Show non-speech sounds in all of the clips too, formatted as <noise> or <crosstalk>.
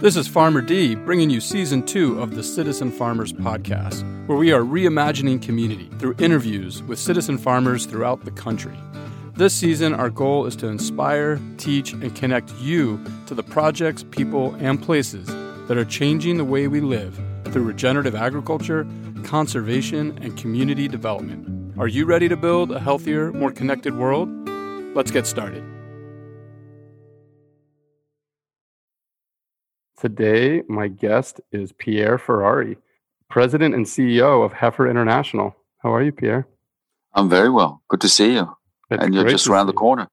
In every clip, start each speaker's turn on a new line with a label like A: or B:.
A: This is Farmer D bringing you season two of the Citizen Farmers Podcast, where we are reimagining community through interviews with citizen farmers throughout the country. This season, our goal is to inspire, teach, and connect you to the projects, people, and places that are changing the way we live through regenerative agriculture, conservation, and community development. Are you ready to build a healthier, more connected world? Let's get started. Today, my guest is Pierre Ferrari, President and CEO of Heifer International. How are you, Pierre?
B: I'm very well. Good to see you.
A: It's
B: and you're just around the corner.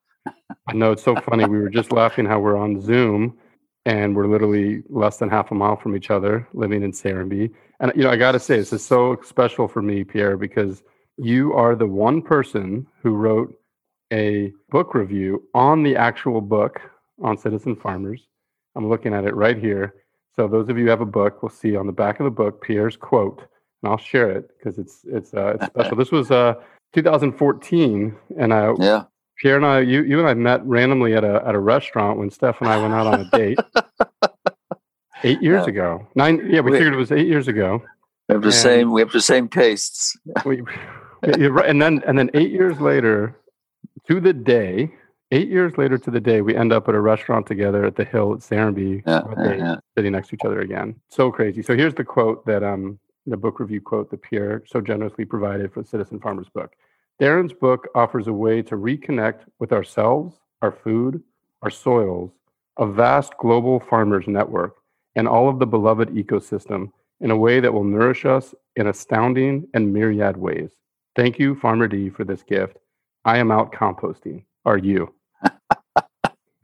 A: I know it's so funny. We were just laughing how we're on Zoom and we're literally less than half a mile from each other, living in Serenbe. And you know, I got to say, this is so special for me, Pierre, because you are the one person who wrote a book review on the actual book on Citizen Farmers. I'm looking at it right here. So those of you who have a book will see on the back of the book Pierre's quote, and I'll share it because it's it's uh, it's <laughs> special. This was uh, 2014, and uh,
B: Yeah.
A: Pierre and I, you you and I met randomly at a at a restaurant when Steph and I went out on a date <laughs> eight years
B: Yeah.
A: ago. Nine, yeah, we
B: Wait.
A: figured it was eight years ago.
B: We have the
A: And-
B: same we have the same tastes.
A: We, <laughs> right. and then and then eight years later, to the day, eight years later to the day, we end up at a restaurant together at the Hill at Serenbe,
B: Yeah, yeah, yeah.
A: sitting next to each other again. So crazy. So here's the quote that um the book review quote that Pierre so generously provided for Citizen Farmers book. Daron's book offers a way to reconnect with ourselves, our food, our soils, a vast global farmers network, and all of the beloved ecosystem in a way that will nourish us in astounding and myriad ways. Thank you, Farmer D, for this gift. I am out composting. Are you?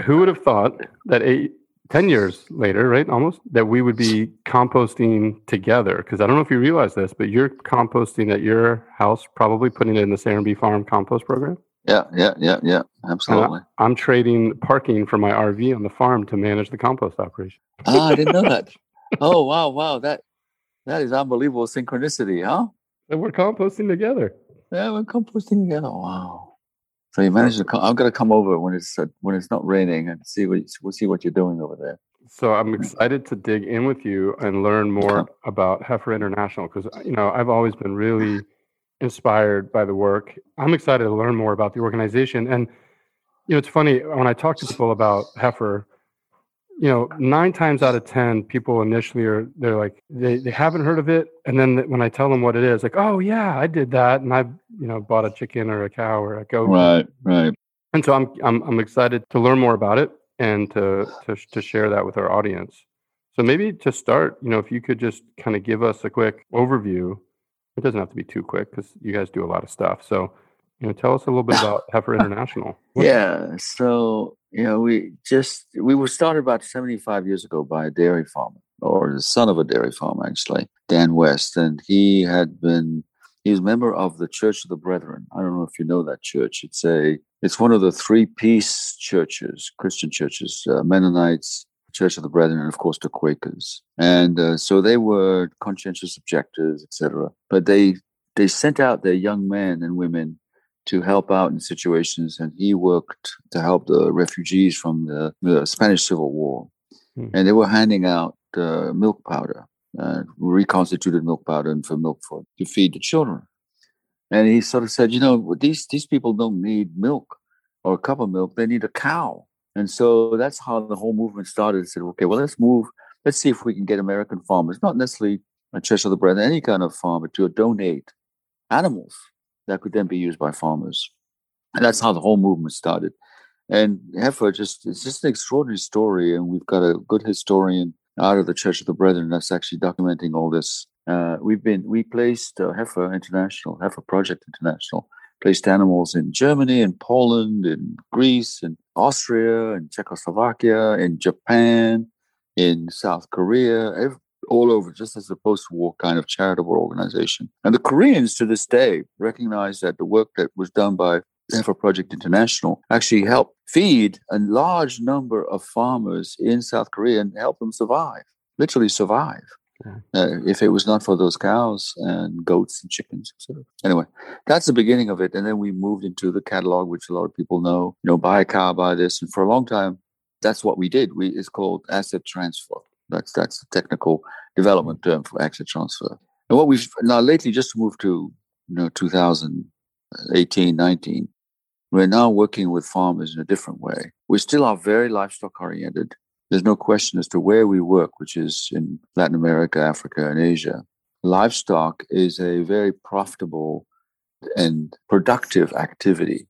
A: Who would have thought that eight, 10 years later, right, almost, that we would be composting together? Because I don't know if you realize this, but you're composting at your house, probably putting it in the Serenbe Farm compost program.
B: Yeah, yeah, yeah, yeah. Absolutely.
A: I'm trading parking for my RV on the farm to manage the compost operation.
B: ah, I didn't know that. Oh wow, wow. That that is unbelievable synchronicity, huh?
A: And we're composting together.
B: Yeah, we're composting together. Wow. So you managed to come. I'm gonna come over when it's uh, when it's not raining and see what we'll see what you're doing over there.
A: So I'm excited to dig in with you and learn more about Heifer International because you know I've always been really inspired by the work. I'm excited to learn more about the organization, and you know it's funny when I talk to people about Heifer. You know, nine times out of ten, people initially are they're like they, they haven't heard of it, and then when I tell them what it is, like, oh yeah, I did that, and I you know bought a chicken or a cow or a goat,
B: Right, right.
A: and so I'm I'm I'm excited to learn more about it and to to to share that with our audience. So maybe to start, you know, if you could just kind of give us a quick overview. It doesn't have to be too quick because you guys do a lot of stuff. So, you know, tell us a little bit about <laughs> Heifer International. What-
B: Yeah. So, you know, we just we were started about 75 years ago by a dairy farmer, or the son of a dairy farmer, actually, Dan West. And he had been he was a member of the Church of the Brethren. I don't know if you know that church. It's a it's one of the three peace churches, Christian churches, uh, Mennonites, Church of the Brethren, and of course the Quakers. And uh, so they were conscientious objectors, etc. But they they sent out their young men and women to help out in situations, and he worked to help the refugees from the, the Spanish Civil War.
A: Hmm.
B: And they were handing out uh, milk powder, uh, reconstituted milk powder, and for milk for to feed the children. And he sort of said, you know, these these people don't need milk or a cup of milk; they need a cow. And so that's how the whole movement started. It said, okay, well, let's move. Let's see if we can get American farmers, not necessarily a Church of the Brethren, any kind of farmer, to donate animals that could then be used by farmers. And that's how the whole movement started. And Heifer just it's just an extraordinary story, and we've got a good historian out of the Church of the Brethren that's actually documenting all this. Uh, we've been we placed uh, Heifer International, Heifer Project International, placed animals in Germany, in Poland, in Greece, in Austria, in Czechoslovakia, in Japan, in South Korea, all over, just as a post-war kind of charitable organization. And the Koreans to this day recognize that the work that was done by Heifer Project International actually helped feed a large number of farmers in South Korea and help them survive, literally survive.
A: Yeah.
B: Uh, if it was not for those cows and goats and chickens, etc. Anyway, that's the beginning of it, and then we moved into the catalog, which a lot of people know. You know, buy a cow, buy this, and for a long time, that's what we did. We it's called asset transfer. That's that's a technical development term for asset transfer. And what we've now lately, just moved to you know 2018, 19, we're now working with farmers in a different way. We still are very livestock oriented. There's no question as to where we work, which is in Latin America, Africa, and Asia. Livestock is a very profitable and productive activity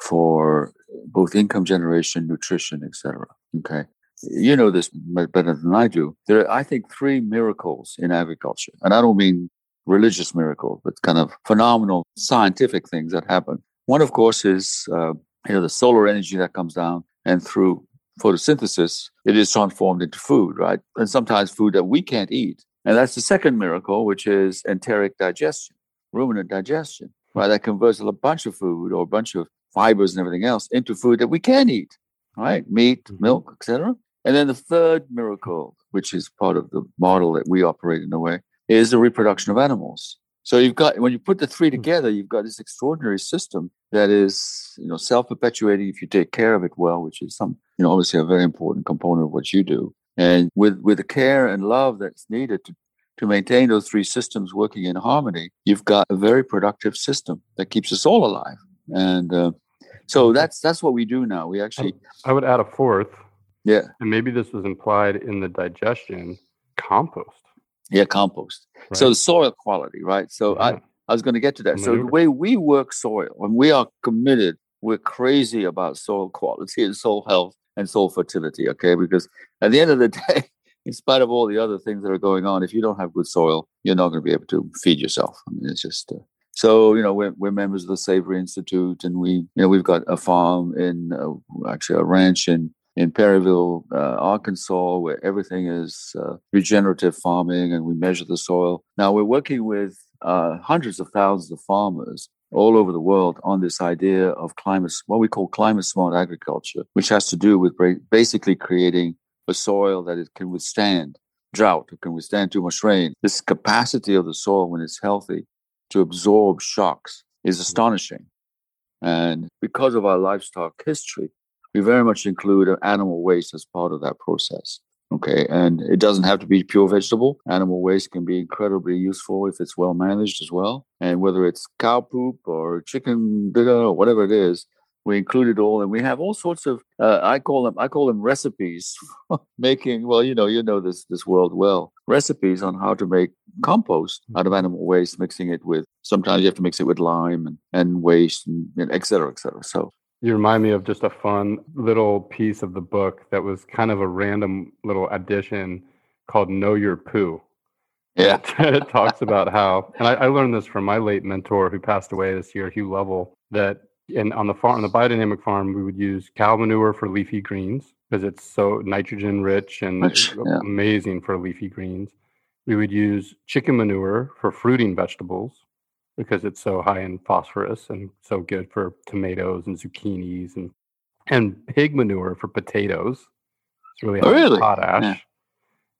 B: for both income generation, nutrition, etc. Okay, you know this better than I do. There are, I think, three miracles in agriculture, and I don't mean religious miracles, but kind of phenomenal scientific things that happen. One, of course, is uh, you know the solar energy that comes down, and through photosynthesis, it is transformed into food, right? And sometimes food that we can't eat. And that's the second miracle, which is enteric digestion, ruminant digestion, right? That converts a bunch of food or a bunch of fibers and everything else into food that we can eat, right? Meat, mm-hmm. milk, etc. And then the third miracle, which is part of the model that we operate in a way, is the reproduction of animals. So you've got when you put the three hmm. together, you've got this extraordinary system that is, you know, self-perpetuating if you take care of it well, which is some, you know, obviously a very important component of what you do. And with with the care and love that's needed to to maintain those three systems working in harmony, you've got a very productive system that keeps us all alive. And uh, so that's that's what we do now. We actually.
A: I would add a fourth.
B: Yeah.
A: And maybe this was implied in the digestion compost.
B: Yeah, compost. Right. So soil quality, right? So yeah. I, I was going to get to that. So the way we work soil, when we are committed, we're crazy about soil quality and soil health and soil fertility, okay? Because at the end of the <laughs> day, in spite of all the other things that are going on, if you don't have good soil, you're not going to be able to feed yourself. I mean, it's just uh, so you know we're, we're members of the Savory Institute, and we you know we've got a farm in uh, actually a ranch in in Perryville, uh, Arkansas, where everything is uh, regenerative farming, and we measure the soil. Now we're working with uh, hundreds of thousands of farmers all over the world on this idea of climate, what we call climate smart agriculture, which has to do with basically creating a soil that it can withstand drought, it can withstand too much rain. This capacity of the soil when it's healthy to absorb shocks is astonishing. And because of our livestock history, we very much include animal waste as part of that process. Okay. And it doesn't have to be pure vegetable. Animal waste can be incredibly useful if it's well managed as well. And whether it's cow poop or chicken or whatever it is, we include it all and we have all sorts of uh, i call them i call them recipes <laughs> making well you know you know this this world well recipes on how to make compost out of animal waste mixing it with sometimes you have to mix it with lime and, and waste and, and et cetera et cetera so
A: you remind me of just a fun little piece of the book that was kind of a random little addition called know your poo
B: yeah <laughs>
A: it talks about how and I, I learned this from my late mentor who passed away this year Hugh Lovel that and on the farm, on the biodynamic farm, we would use cow manure for leafy greens because it's so nitrogen rich and rich, yeah. amazing for leafy greens. We would use chicken manure for fruiting vegetables because it's so high in phosphorus and so good for tomatoes and zucchinis and and pig manure for potatoes. It's really
B: oh, really?
A: potash. Yeah.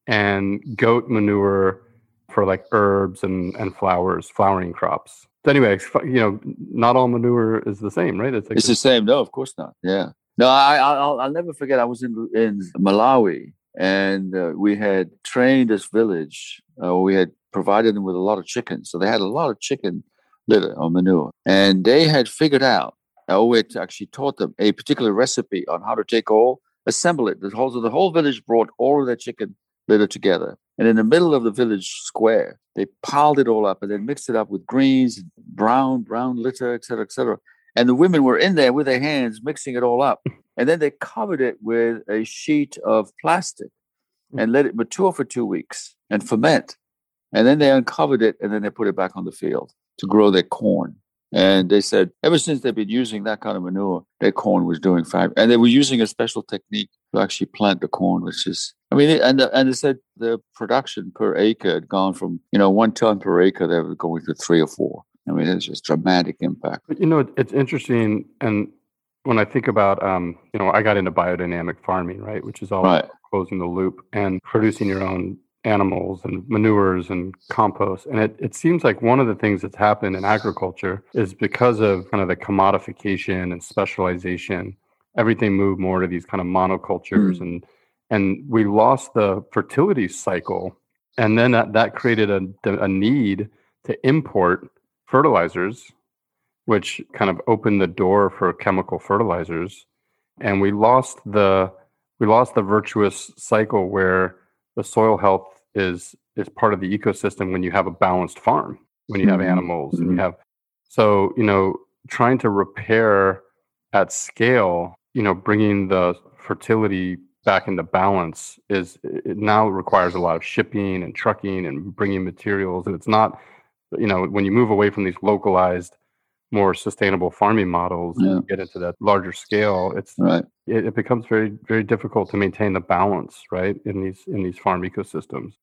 A: And goat manure for like herbs and, and flowers, flowering crops. So anyway, you know, not all manure is the same, right?
B: It's, like it's the same. No, of course not. Yeah. No, I, I'll, I'll never forget. I was in in Malawi, and uh, we had trained this village. Uh, we had provided them with a lot of chickens, so they had a lot of chicken litter or manure, and they had figured out. We actually taught them a particular recipe on how to take all, assemble it. The whole, so the whole village brought all of their chicken litter together, and in the middle of the village square, they piled it all up and then mixed it up with greens, brown, brown litter, et cetera, et cetera. And the women were in there with their hands mixing it all up. <laughs> And then they covered it with a sheet of plastic and let it mature for two weeks and ferment. And then they uncovered it and then they put it back on the field to grow their corn. And they said ever since they've been using that kind of manure, their corn was doing fine. And they were using a special technique to actually plant the corn, which is, I mean, and and they said the production per acre had gone from you know one ton per acre, they were going to three or four. I mean, it's just dramatic impact.
A: But you know, it's interesting, and when I think about, um, you know, I got into biodynamic farming, right, which is all right. closing the loop and producing your own animals and manures and compost. And it, it seems like one of the things that's happened in agriculture is because of kind of the commodification and specialization, everything moved more to these kind of monocultures mm. and and we lost the fertility cycle and then that, that created a, a need to import fertilizers which kind of opened the door for chemical fertilizers and we lost the we lost the virtuous cycle where the soil health is is part of the ecosystem when you have a balanced farm when you have mm-hmm. animals mm-hmm. and you have so you know trying to repair at scale you know bringing the fertility back into balance is it now requires a lot of shipping and trucking and bringing materials and it's not you know when you move away from these localized more sustainable farming models yeah. and get into that larger scale it's
B: right.
A: it, it, becomes very very difficult to maintain the balance right in these in these farm ecosystems.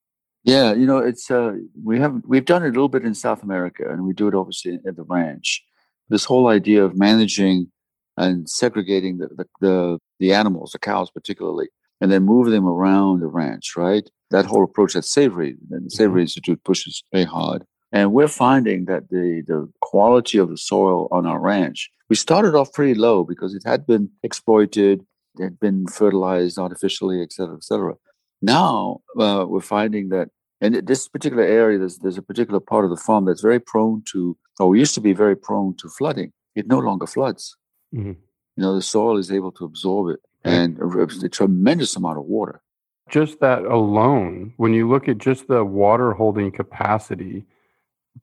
B: Yeah you know it's uh we have we've done it a little bit in south america and we do it obviously at the ranch. This whole idea of managing and segregating the, the, the, the animals the cows particularly and then move them around the ranch right? That whole approach that savory and the savory mm-hmm. institute pushes very hard and we're finding that the, the quality of the soil on our ranch, we started off pretty low because it had been exploited, it had been fertilized artificially, et cetera, et cetera. Now uh, we're finding that in this particular area, there's, there's a particular part of the farm that's very prone to, or used to be very prone to flooding. It no longer floods. Mm-hmm. You know, the soil is able to absorb it and a, a tremendous amount of water.
A: Just that alone, when you look at just the water holding capacity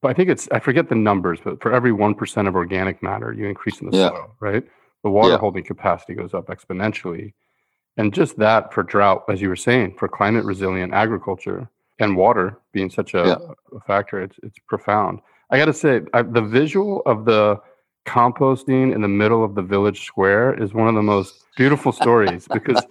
A: but I think it's I forget the numbers, but for every one percent of organic matter you increase in the yeah. soil, right? The water yeah. holding capacity goes up exponentially. And just that for drought, as you were saying, for climate resilient agriculture and water being such a, yeah. a factor, it's it's profound. I got to say, I, the visual of the composting in the middle of the village square is one of the most beautiful stories <laughs> because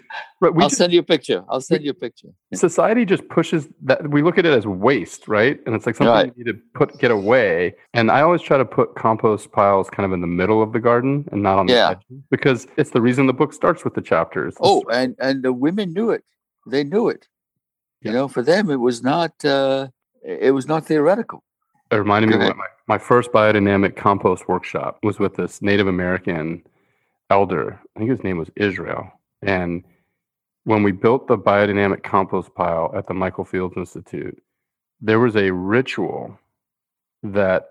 B: we I'll just, send you a picture. I'll send you a picture.
A: Society just pushes that we look at it as waste, right? And it's like something right. you need to put get away. And I always try to put compost piles kind of in the middle of the garden and not on the yeah. edge because it's the reason the book starts with the chapters.
B: Oh, and and the women knew it. They knew it. Yeah. You know, for them it was not uh it was not theoretical.
A: It reminded me of my, my first biodynamic compost workshop was with this Native American elder. I think his name was Israel. And when we built the biodynamic compost pile at the Michael Fields Institute, there was a ritual that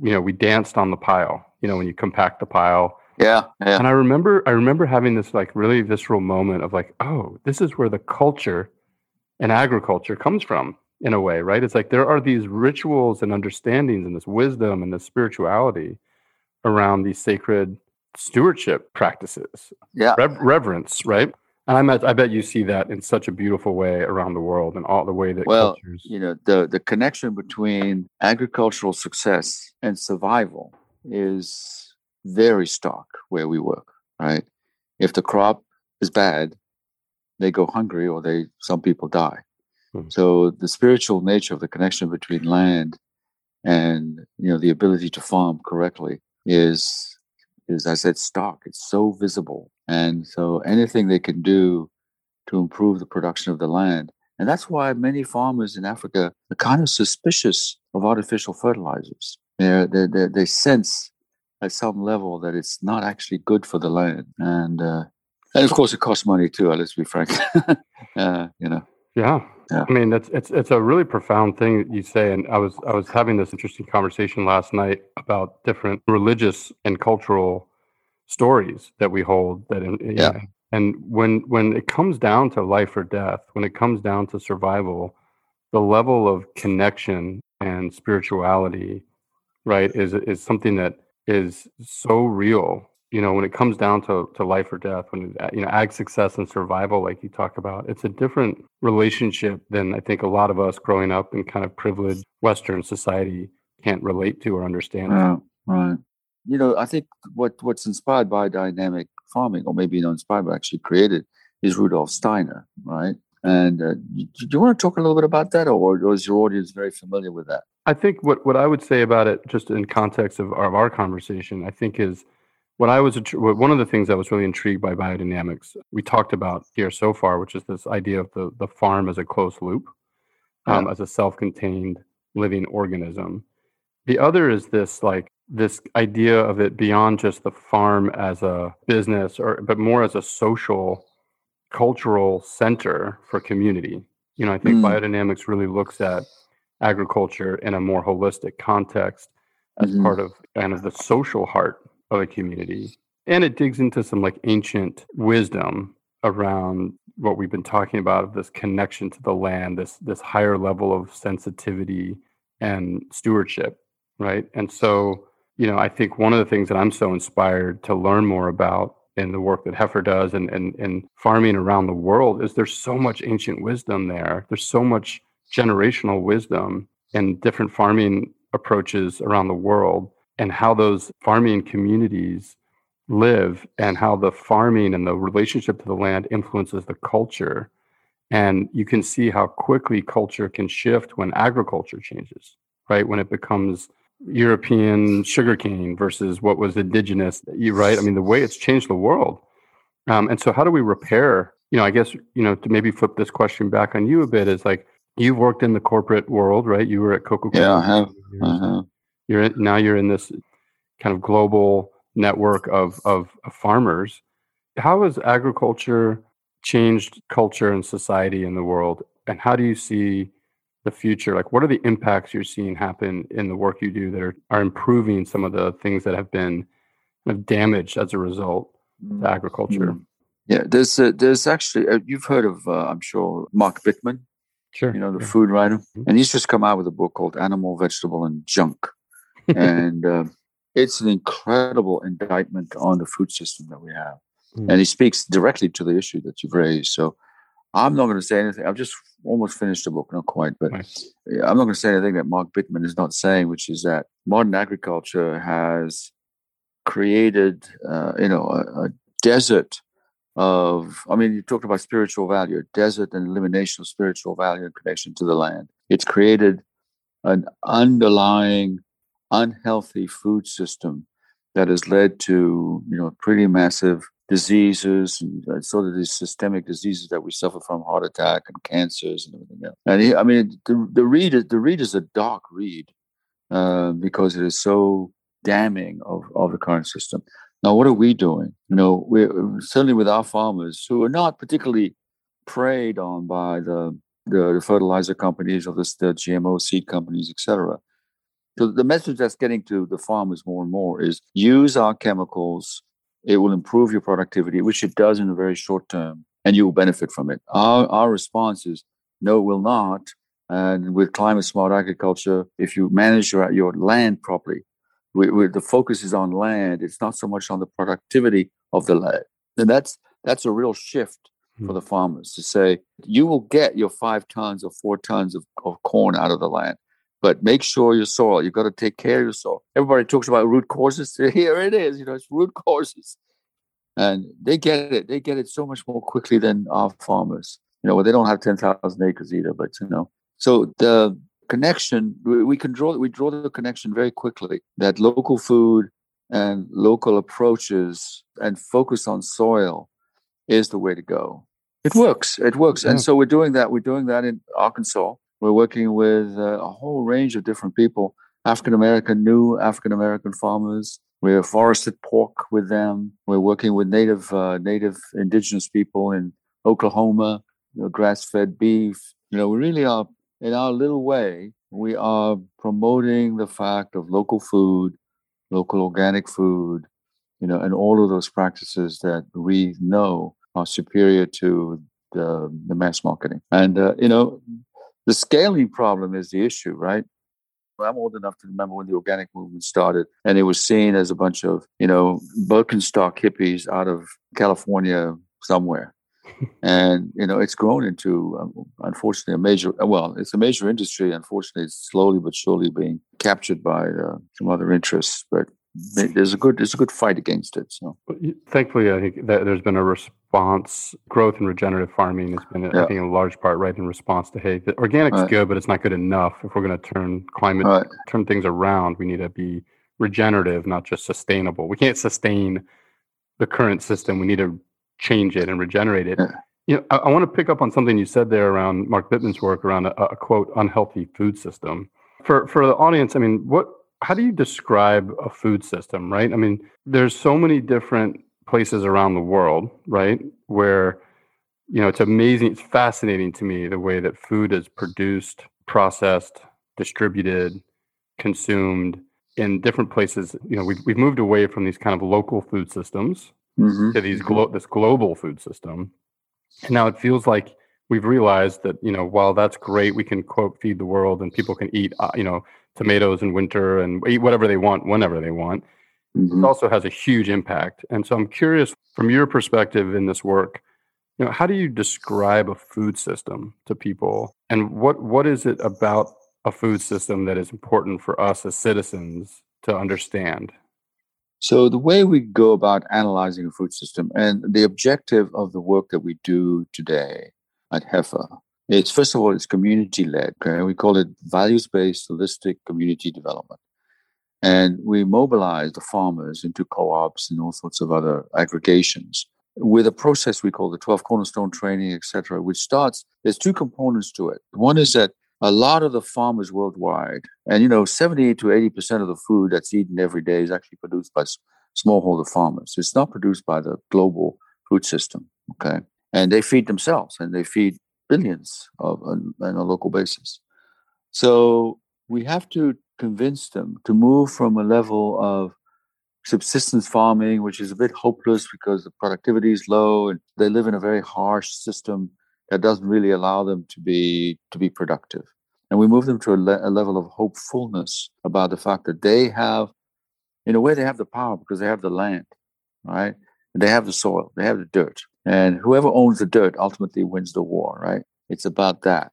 A: you know we danced on the pile. You know when you compact the pile.
B: Yeah, yeah.
A: And I remember I remember having this like really visceral moment of like, oh, this is where the culture and agriculture comes from in a way, right? It's like there are these rituals and understandings and this wisdom and this spirituality around these sacred stewardship practices.
B: Yeah.
A: Re- reverence, right? And I bet I bet you see that in such a beautiful way around the world and all the way that
B: well, cultures... you know, the the connection between agricultural success and survival is very stark where we work, right? If the crop is bad, they go hungry or they some people die. Mm-hmm. So the spiritual nature of the connection between land and you know the ability to farm correctly is is as I said stark. It's so visible, and so anything they can do to improve the production of the land, and that's why many farmers in Africa are kind of suspicious of artificial fertilizers. They're, they they they sense at some level that it's not actually good for the land, and uh, and of course it costs money too. Let's be frank. <laughs> uh, you know.
A: Yeah. Yeah. I mean, it's it's it's a really profound thing that you say. And I was I was having this interesting conversation last night about different religious and cultural stories that we hold. That in, yeah. Know, and when when it comes down to life or death, when it comes down to survival, the level of connection and spirituality, right, is is something that is so real you know when it comes down to, to life or death when you know ag success and survival like you talk about it's a different relationship than i think a lot of us growing up in kind of privileged western society can't relate to or understand.
B: Right, right. you know i think what what's inspired biodynamic farming or maybe not inspired but actually created is rudolf steiner right? And uh, do you want to talk a little bit about that or, or is your audience very familiar with that?
A: I think what, what i would say about it just in context of, of our conversation i think is what I was one of the things that was really intrigued by biodynamics we talked about here so far, which is this idea of the the farm as a closed loop, um, yeah. as a self-contained living organism. The other is this like this idea of it beyond just the farm as a business or but more as a social cultural center for community. You know, I think mm. biodynamics really looks at agriculture in a more holistic context as mm-hmm. part of kind of the social heart of a community. And it digs into some like ancient wisdom around what we've been talking about of this connection to the land, this this higher level of sensitivity and stewardship, right? And so, you know, I think one of the things that I'm so inspired to learn more about in the work that Heifer does and, and, and farming around the world is there's so much ancient wisdom there. There's so much generational wisdom and different farming approaches around the world and how those farming communities live and how the farming and the relationship to the land influences the culture. And you can see how quickly culture can shift when agriculture changes, right? When it becomes European sugarcane versus what was indigenous, right? I mean, the way it's changed the world. Um, and so, how do we repair? You know, I guess, you know, to maybe flip this question back on you a bit is like, you've worked in the corporate world, right? You were at Coca Cola.
B: Yeah, I have. Uh-huh.
A: You're in, now you're in this kind of global network of, of, of farmers. How has agriculture changed culture and society in the world? And how do you see the future? Like, what are the impacts you're seeing happen in the work you do that are, are improving some of the things that have been kind of damaged as a result to mm. agriculture?
B: Yeah, there's there's actually uh, you've heard of uh, I'm sure Mark Bittman,
A: sure,
B: you know the food writer, mm-hmm. and he's just come out with a book called Animal, Vegetable, and Junk, and uh, it's an incredible indictment on the food system that we have. Mm. And he speaks directly to the issue that you've raised. So I'm not going to say anything. I've just almost finished the book, not quite, but nice. I'm not going to say anything that Mark Bittman is not saying, which is that modern agriculture has created, uh, you know, a, a, desert of. I mean, you talked about spiritual value, a desert and elimination of spiritual value in connection to the land. It's created an underlying unhealthy food system that has led to you know pretty massive diseases and uh, sort of these systemic diseases that we suffer from heart attack and cancers and everything else. And he, i mean the, the read is the read is a dark read uh, because it is so damning of, of the current system. Now what are we doing? You know we're certainly with our farmers who are not particularly preyed on by the the, the fertilizer companies or the, the gmo seed companies etc so the message that's getting to the farmers more and more is use our chemicals. It will improve your productivity, which it does in the very short term, and you will benefit from it. Our, our response is no, it will not. And with climate smart agriculture, if you manage your, your land properly, we, we, the focus is on land. It's not so much on the productivity of the land. And that's that's a real shift for hmm. the farmers to say you will get your five tons or four tons of, of corn out of the land but make sure your soil, you've got to take care of your soil. Everybody talks about root causes. <laughs> Here it is, you know, it's root causes. And they get it. They get it so much more quickly than our farmers. You know, well, they don't have 10,000 acres either, but, you know. So the connection, we can draw, we draw the connection very quickly that local food and local approaches and focus on soil is the way to go. It works. It works. Yeah. And so we're doing that. We're doing that in Arkansas. We're working with uh, a whole range of different people African American, new African American farmers. We're forested pork with them. We're working with native, uh, native indigenous people in Oklahoma, you know, grass fed beef. You know, we really are, in our little way, we are promoting the fact of local food, local organic food, you know, and all of those practices that we know are superior to the, the mass marketing. And, uh, you know, the scaling problem is the issue, right? I'm old enough to remember when the organic movement started, and it was seen as a bunch of, you know, Birkenstock hippies out of California somewhere. <laughs> and, you know, it's grown into, um, unfortunately, a major, well, it's a major industry. Unfortunately, it's slowly but surely being captured by uh, some other interests. But there's a good there's a good fight against it. So
A: thankfully, I think that there's been a response. Growth in regenerative farming has been, yeah. I think, in large part right in response to hey, the organic's right. good, but it's not good enough. If we're going to turn climate right. turn things around, we need to be regenerative, not just sustainable. We can't sustain the current system. We need to change it and regenerate it. Yeah. You know, I, I, want to pick up on something you said there around Mark Bittman's work around a, a quote unhealthy food system. For for the audience, I mean, what how do you describe a food system, right? I mean, there's so many different places around the world, right, where you know, it's amazing. It's fascinating to me the way that food is produced, processed, distributed, consumed in different places. You know, we've, we've moved away from these kind of local food systems mm-hmm. to these glo- this global food system. And now it feels like we've realized that, you know, while that's great, we can quote feed the world and people can eat, uh, you know, tomatoes in winter and eat whatever they want whenever they want. Mm-hmm. It also has a huge impact. And so I'm curious from your perspective in this work, you know, how do you describe a food system to people? And what what is it about a food system that is important for us as citizens to understand?
B: So the way we go about analyzing a food system and the objective of the work that we do today at Heifer it's first of all, it's community led. Okay? We call it values based holistic community development. And we mobilize the farmers into co ops and all sorts of other aggregations with a process we call the 12 cornerstone training, etc., which starts, there's two components to it. One is that a lot of the farmers worldwide, and you know, 70 to 80% of the food that's eaten every day is actually produced by smallholder farmers. It's not produced by the global food system. Okay. And they feed themselves and they feed billions of, on, on a local basis. So we have to convince them to move from a level of subsistence farming, which is a bit hopeless because the productivity is low and they live in a very harsh system that doesn't really allow them to be to be productive. And we move them to a, le- a level of hopefulness about the fact that they have, in a way, they have the power because they have the land, right? They have the soil, they have the dirt, and whoever owns the dirt ultimately wins the war, right? It's about that.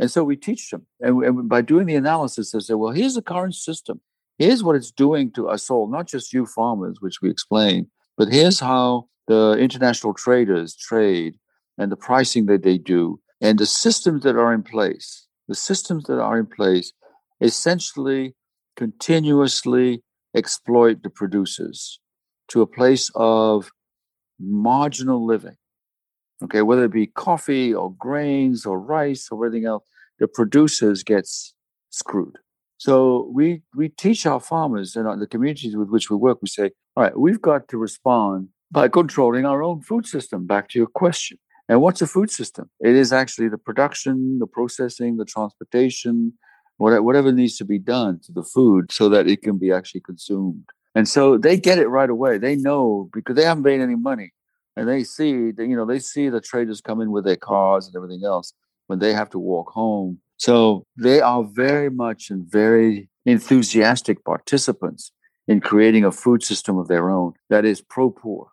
B: And so we teach them. And, and by doing the analysis, they say, well, here's the current system. Here's what it's doing to us all, not just you farmers, which we explain, but here's how the international traders trade and the pricing that they do and the systems that are in place. The systems that are in place essentially continuously exploit the producers to a place of marginal living, okay, whether it be coffee or grains or rice or everything else, the producers gets screwed. So we we teach our farmers and the communities with which we work. We say, all right, we've got to respond by controlling our own food system. Back to your question. And what's a food system? It is actually the production, the processing, the transportation, whatever needs to be done to the food so that it can be actually consumed. And so they get it right away. They know because they haven't made any money. And they see, that, you know, they see the traders come in with their cars and everything else when they have to walk home. So they are very much and very enthusiastic participants in creating a food system of their own that is pro poor.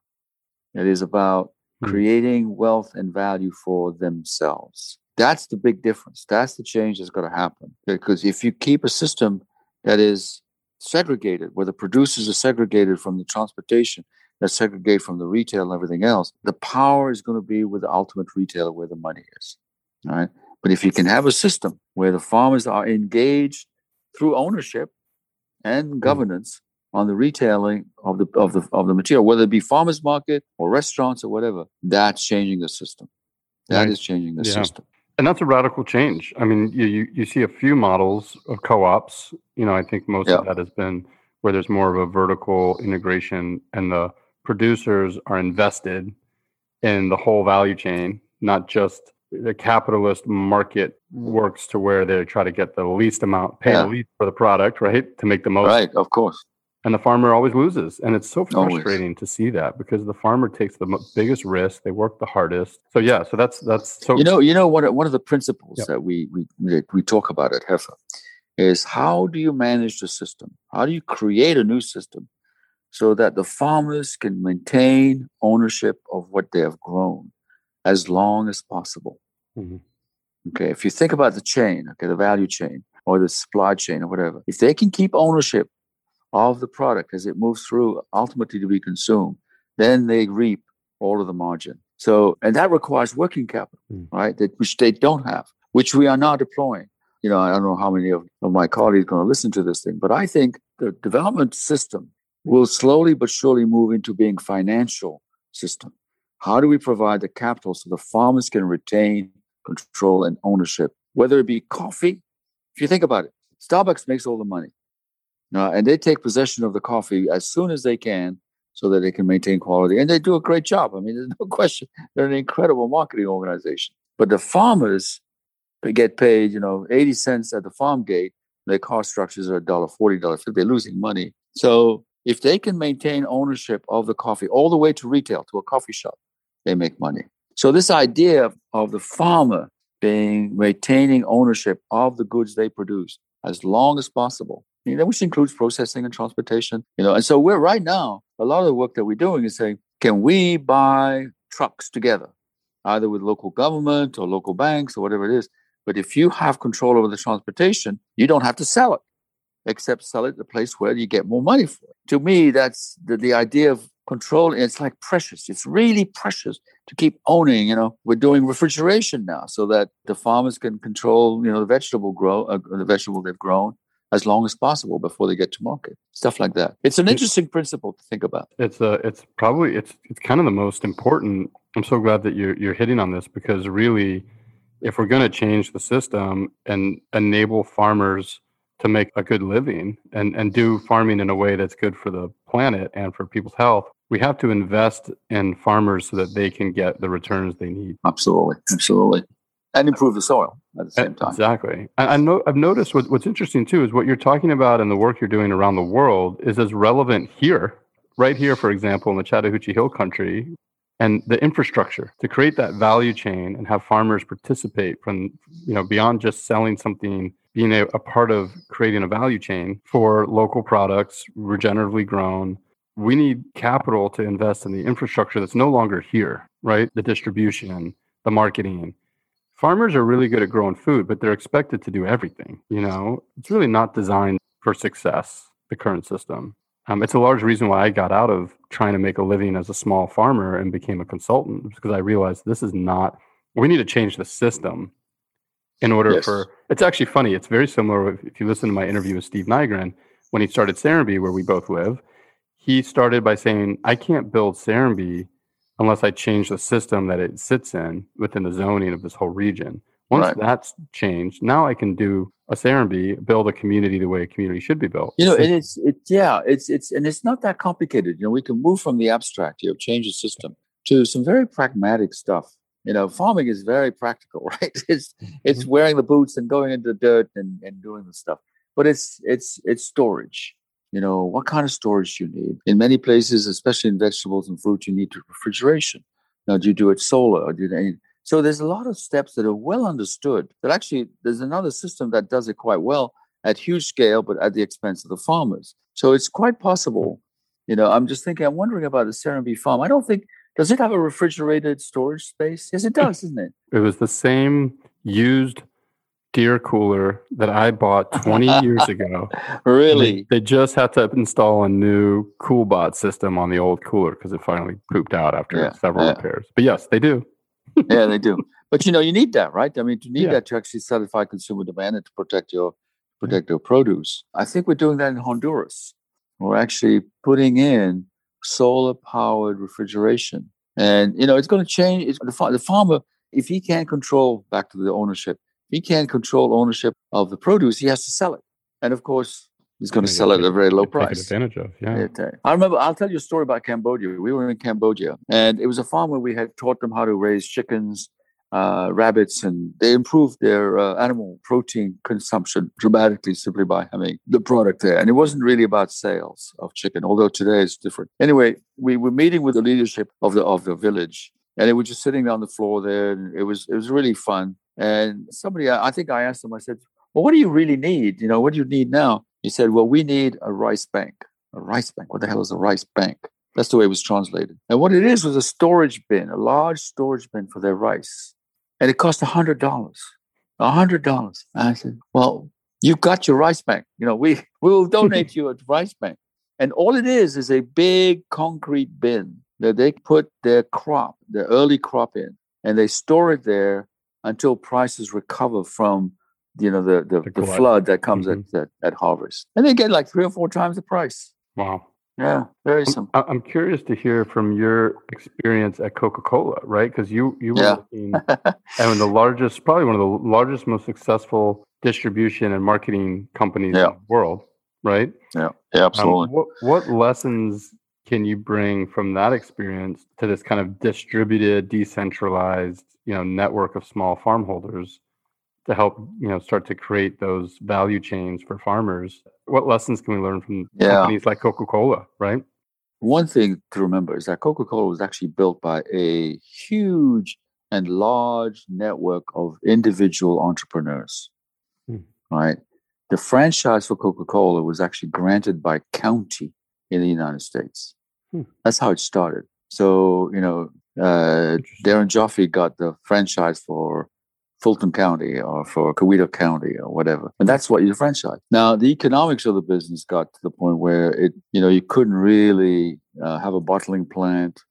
B: It is about mm-hmm. creating wealth and value for themselves. That's the big difference. That's the change that's going to happen. Because if you keep a system that is segregated, where the producers are segregated from the transportation, that's segregated from the retail and everything else, the power is going to be with the ultimate retailer where the money is. All right. But if you can have a system where the farmers are engaged through ownership and hmm. governance on the retailing of the of the of the material, whether it be farmers market or restaurants or whatever, that's changing the system. That is changing the yeah. system.
A: And that's a radical change. I mean, you, you, you see a few models of co-ops. You know, I think most yeah. of that has been where there's more of a vertical integration, and the producers are invested in the whole value chain, not just the capitalist market works to where they try to get the least amount, pay yeah. the least for the product, right, to make the most.
B: Right, of course
A: and the farmer always loses and it's so frustrating always. to see that because the farmer takes the biggest risk they work the hardest so yeah so that's that's so
B: you know you know what one of the principles yep. that we we we talk about at heifer is how do you manage the system how do you create a new system so that the farmers can maintain ownership of what they have grown as long as possible mm-hmm. okay if you think about the chain okay the value chain or the supply chain or whatever if they can keep ownership of the product as it moves through ultimately to be consumed, then they reap all of the margin. So, and that requires working capital, mm. right? That, which they don't have, which we are now deploying. You know, I don't know how many of, of my colleagues are going to listen to this thing, but I think the development system will slowly but surely move into being financial system. How do we provide the capital so the farmers can retain control and ownership, whether it be coffee? If you think about it, Starbucks makes all the money. Uh, and they take possession of the coffee as soon as they can so that they can maintain quality. And they do a great job. I mean, there's no <laughs> question. They're an incredible marketing organization. But the farmers get paid, you know, 80 cents at the farm gate. Their cost structures are $1.40, $1.50. They're losing money. So if they can maintain ownership of the coffee all the way to retail, to a coffee shop, they make money. So this idea of the farmer being retaining ownership of the goods they produce as long as possible, you know, which includes processing and transportation, you know. And so we're right now, a lot of the work that we're doing is saying, can we buy trucks together, either with local government or local banks or whatever it is? But if you have control over the transportation, you don't have to sell it, except sell it the place where you get more money for it. To me, that's the, the idea of control. It's like precious. It's really precious to keep owning. You know, we're doing refrigeration now so that the farmers can control, you know, the vegetable grow, uh, the vegetable they've grown as long as possible before they get to market. Stuff like that. It's an interesting principle to think about.
A: It's a, it's probably, it's, it's kind of the most important. I'm so glad that you're, you're hitting on this because really, if we're going to change the system and enable farmers to make a good living and, and do farming in a way that's good for the planet and for people's health, we have to invest in farmers so that they can get the returns they need.
B: Absolutely. Absolutely. And improve the soil at the same time.
A: Exactly. I, I know I've noticed what, what's interesting too is what you're talking about and the work you're doing around the world is as relevant here, right here, for example, in the Chattahoochee Hill country, and the infrastructure to create that value chain and have farmers participate from you know beyond just selling something being a, a, part of creating a value chain for local products regeneratively grown we need capital to invest in the infrastructure that's no longer here right the distribution the marketing farmers are really good at growing food but they're expected to do everything you know it's really not designed for success the current system um, it's a large reason why I got out of trying to make a living as a small farmer and became a consultant because I realized this is not, we need to change the system in order yes. for, it's actually funny. It's very similar. If you listen to my interview with Steve Nygren, when he started Serenbe, where we both live, he started by saying, I can't build Serenbe unless I change the system that it sits in within the zoning of this whole region. Once right. that's changed, now I can do a Serenbe, build a community the way a community should be built.
B: You know, and it's it's yeah, it's it's and it's not that complicated. You know, we can move from the abstract, you know, change the system to some very pragmatic stuff. You know, farming is very practical, <laughs> right? It's it's mm-hmm. wearing the boots and going into the dirt and, and doing the stuff. But it's it's it's storage. You know, what kind of storage you need? In many places, especially in vegetables and fruit, you need refrigeration. Now, do you do it solar or do you so there's a lot of steps that are well understood. That actually there's another system that does it quite well at huge scale, but at the expense of the farmers. So it's quite possible. You know, I'm just thinking. I'm wondering about the Serenbe farm. I don't think does it have a refrigerated storage space? Yes, it does, isn't it?
A: It was the same used Deere cooler that I bought 20 <laughs> years ago.
B: Really?
A: They, they, just had to install a new CoolBot system on the old cooler because it finally pooped out after yeah, several yeah. repairs. But yes, they do
B: yeah, they do. But you know, you need that, right? I mean, you need yeah. that to actually satisfy consumer demand and to protect your protect your produce. I think we're doing that in Honduras. We're actually putting in solar powered refrigeration, and you know, it's going to change. It's the, the farmer if he can't control back to the ownership, he can't control ownership of the produce. He has to sell it, and of course, He's going to sell it at a very low price.
A: advantage of, yeah.
B: I remember. I'll tell you a story about Cambodia. We were in Cambodia, and it was a farm where we had taught them how to raise chickens, uh, rabbits, and they improved their uh, animal protein consumption dramatically simply by having the product there. And it wasn't really about sales of chicken, although today it's different. Anyway, we were meeting with the leadership of the of the village, and they were just sitting on the floor there, and it was it was really fun. And somebody, I think I asked them, I said, "Well, what do you really need? You know, what do you need now?" He said, Well, we need a rice bank. A rice bank? What the hell is a rice bank? That's the way it was translated. And what it is was a storage bin, a large storage bin for their rice. And it cost $100. $100. I said, Well, you've got your rice bank. You know, we, we will donate <laughs> you a rice bank. And all it is is a big concrete bin that they put their crop, their early crop in, and they store it there until prices recover from you know the the, the, the flood that comes mm-hmm. at, at, at harvest, and they get like three or four times the price.
A: Wow.
B: Yeah, very simple.
A: I'm, I'm curious to hear from your experience at Coca Cola, right? Because you you were
B: yeah.
A: looking and <laughs> the largest, probably one of the largest, most successful distribution and marketing companies yeah. in the world, right?
B: Yeah, yeah absolutely.
A: Um, what what lessons can you bring from that experience to this kind of distributed, decentralized, you know, network of small farm holders to help, you know, start to create those value chains for farmers? What lessons can we learn from yeah. companies like Coca-Cola, right?
B: One thing to remember is that Coca-Cola was actually built by a huge and large network of individual entrepreneurs. Hmm. Right? The franchise for Coca-Cola was actually granted by county in the United States. Hmm. That's how it started. So, you know, uh, Daron Joffe got the franchise for Fulton County or for Coweta County or whatever. And that's what you franchise. Now, the economics of the business got to the point where it, you know, you couldn't really uh, have a bottling plant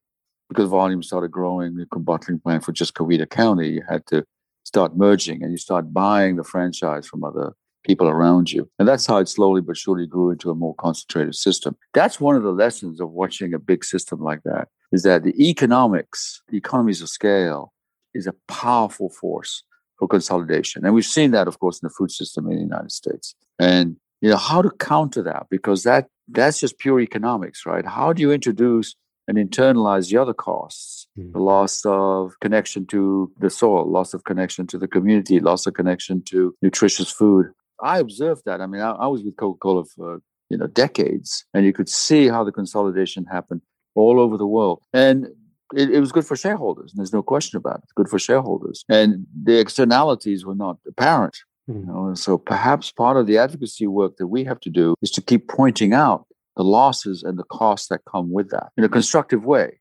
B: because volume started growing. You could bottling plant for just Coweta County, you had to start merging and you start buying the franchise from other people around you. And that's how it slowly but surely grew into a more concentrated system. That's one of the lessons of watching a big system like that is that the economics, the economies of scale is a powerful force for consolidation. And we've seen that, of course, in the food system in the United States. And you know how to counter that because that that's just pure economics, right? How do you introduce and internalize the other costs mm. the loss of connection to the soil loss of connection to the community loss of connection to nutritious food I observed that. I mean, I, I was with Coca Cola for you know decades, and you could see how the consolidation happened all over the world, and it, it was good for shareholders. And there's no question about it. Good for shareholders, and the externalities were not apparent. You hmm. know, so perhaps part of the advocacy work that we have to do is to keep pointing out the losses and the costs that come with that in a constructive way.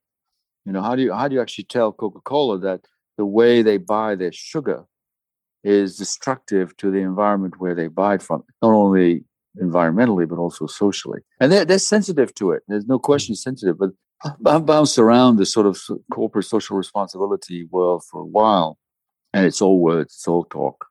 B: You know, how do you how do you actually tell Coca Cola that the way they buy their sugar is destructive to the environment where they buy it from, not only environmentally, but also socially. And they're, they're sensitive to it. There's no question sensitive, but I've bounced around this sort of corporate social responsibility world for a while, and it's all words, it's all talk.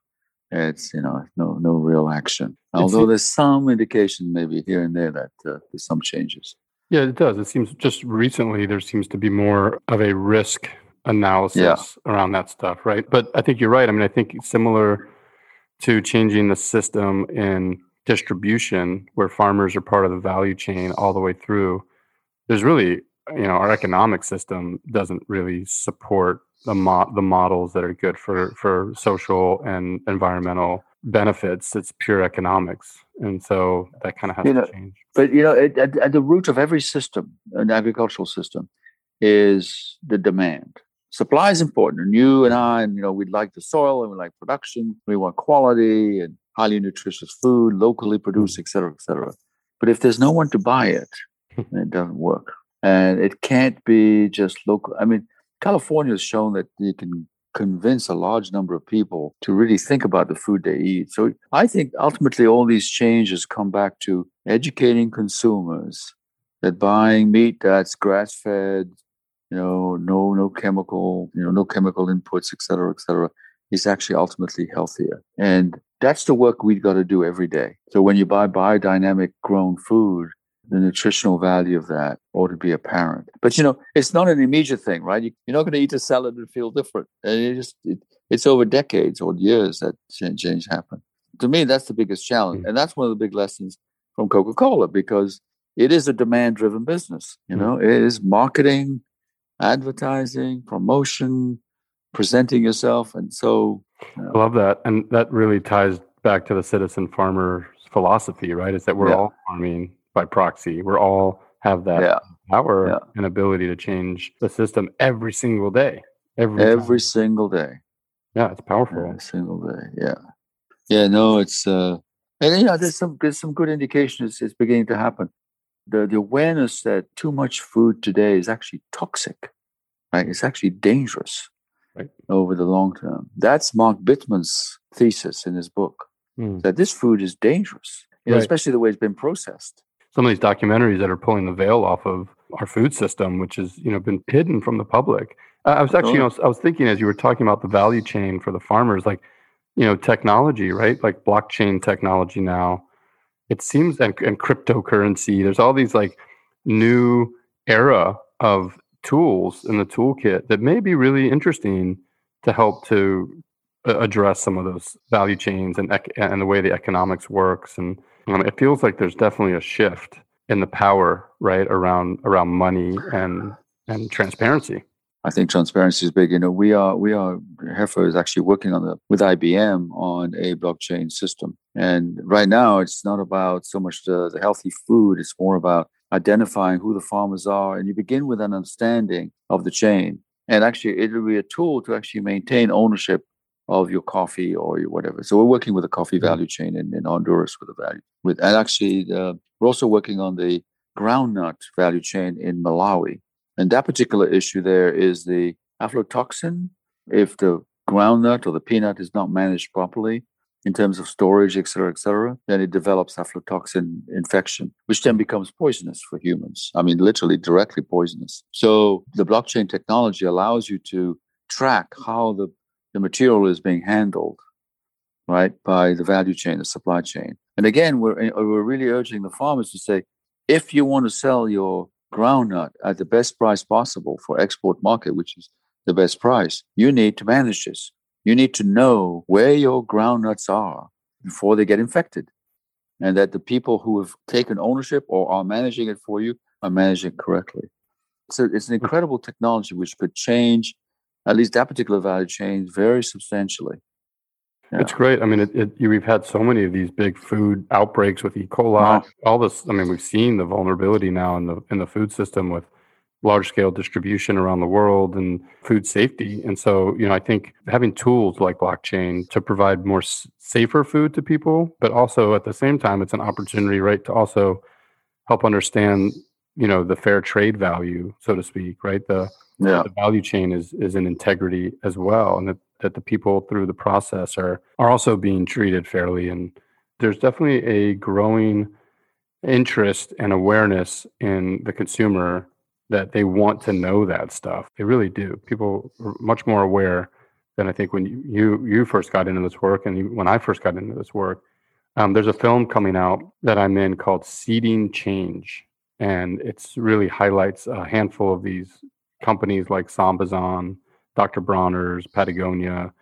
B: It's you know no no real action. Although there's some indication maybe here and there that uh, there's some changes.
A: Yeah, it does. It seems just recently there seems to be more of a risk analysis yeah. around that stuff, right? But I think you're right. I mean, I think similar to changing the system in distribution, where farmers are part of the value chain all the way through, there's really, you know, our economic system doesn't really support the mo- the models that are good for for social and environmental benefits. It's pure economics, and so that kind of has
B: you
A: to change.
B: But you know, at, at the root of every system, an agricultural system, is the demand supply is important. And you and I, and you know, we like the soil and we like production. We want quality and highly nutritious food, locally produced, mm. et cetera, et cetera. But if there's no one to buy it, <laughs> it doesn't work. And it can't be just local. I mean, California has shown that you can convince a large number of people to really think about the food they eat. So I think ultimately all these changes come back to educating consumers that buying meat that's grass fed, you know, no no chemical, you know, no chemical inputs, et cetera, et cetera, is actually ultimately healthier. And that's the work we've got to do every day. So when you buy biodynamic grown food, the nutritional value of that ought to be apparent. But you know, it's not an immediate thing, right? You, are not going to eat a salad and feel different. And it just it, it's over decades or years that change happened. To me, that's the biggest challenge, mm. and that's one of the big lessons from Coca-Cola because it is a demand-driven business. You mm. know, it is marketing advertising, promotion, presenting yourself. And so,
A: know. I love that. And that really ties back to the citizen farmer philosophy, right? Is that we're yeah. all farming by proxy. We're all have that yeah. power yeah. and ability to change the system every single day.
B: Every every single day.
A: Yeah, it's powerful.
B: Every single day. Yeah. Yeah, no, it's uh and you know there's some there's some good indications it's beginning to happen the, the awareness that too much food today is actually toxic, right? It's actually dangerous right. over the long term. That's Mark Bittman's thesis in his book mm. that this food is dangerous, you know, especially the way it's been processed.
A: Some of these documentaries that are pulling the veil off of our food system, which has you know been hidden from the public. I was actually, you know, I was thinking as you were talking about the value chain for the farmers, like you know, technology, right? Like blockchain technology now it seems and, and cryptocurrency there's all these like new era of tools in the toolkit that may be really interesting to help to uh, address some of those value chains and and the way the economics works and um, it feels like there's definitely a shift in the power right around around money and and transparency.
B: I think transparency is big. You know, we are we are Heifer is actually working on the with IBM on a blockchain system, and right now it's not about so much the, the healthy food; it's more about identifying who the farmers are, and you begin with an understanding of the chain. And actually, it'll be a tool to actually maintain ownership of your coffee or your whatever. So we're working with the coffee mm-hmm. value chain in, in Honduras with the value with, and actually uh, we're also working on the groundnut value chain in Malawi. And that particular issue there is the aflatoxin. If the groundnut or the peanut is not managed properly in terms of storage, et cetera, et cetera, then it develops aflatoxin infection, which then becomes poisonous for humans. I mean, literally directly poisonous. So the blockchain technology allows you to track how the, the material is being handled, right, by the value chain, the supply chain. And again, we're, we're really urging the farmers to say, if you want to sell your groundnut at the best price possible for export market, which is the best price, you need to manage this. You need to know where your groundnuts are before they get infected. And that the people who have taken ownership or are managing it for you are managing it correctly. So it's an hmm. incredible technology which could change at least that particular value chain very substantially.
A: Yeah. It's great. I mean, it, it, we've had so many of these big food outbreaks with E. coli. All this. I mean, we've seen the vulnerability now in the in the food system with large scale distribution around the world and food safety. And so, you know, I think having tools like blockchain to provide more s- safer food to people, but also at the same time, it's an opportunity, right, to also help understand, you know, the fair trade value, so to speak, right? The yeah. the value chain is is an integrity as well, and that that the people through the process are are also being treated fairly. And there's definitely a growing interest and awareness in the consumer that they want to know that stuff. They really do. People are much more aware than i think when you you, you first got into this work and when i first got into this work. Um, there's a film coming out that i'm in called seeding change and it's really highlights a handful of these companies like sambazon Dr. Bronner's, Patagonia,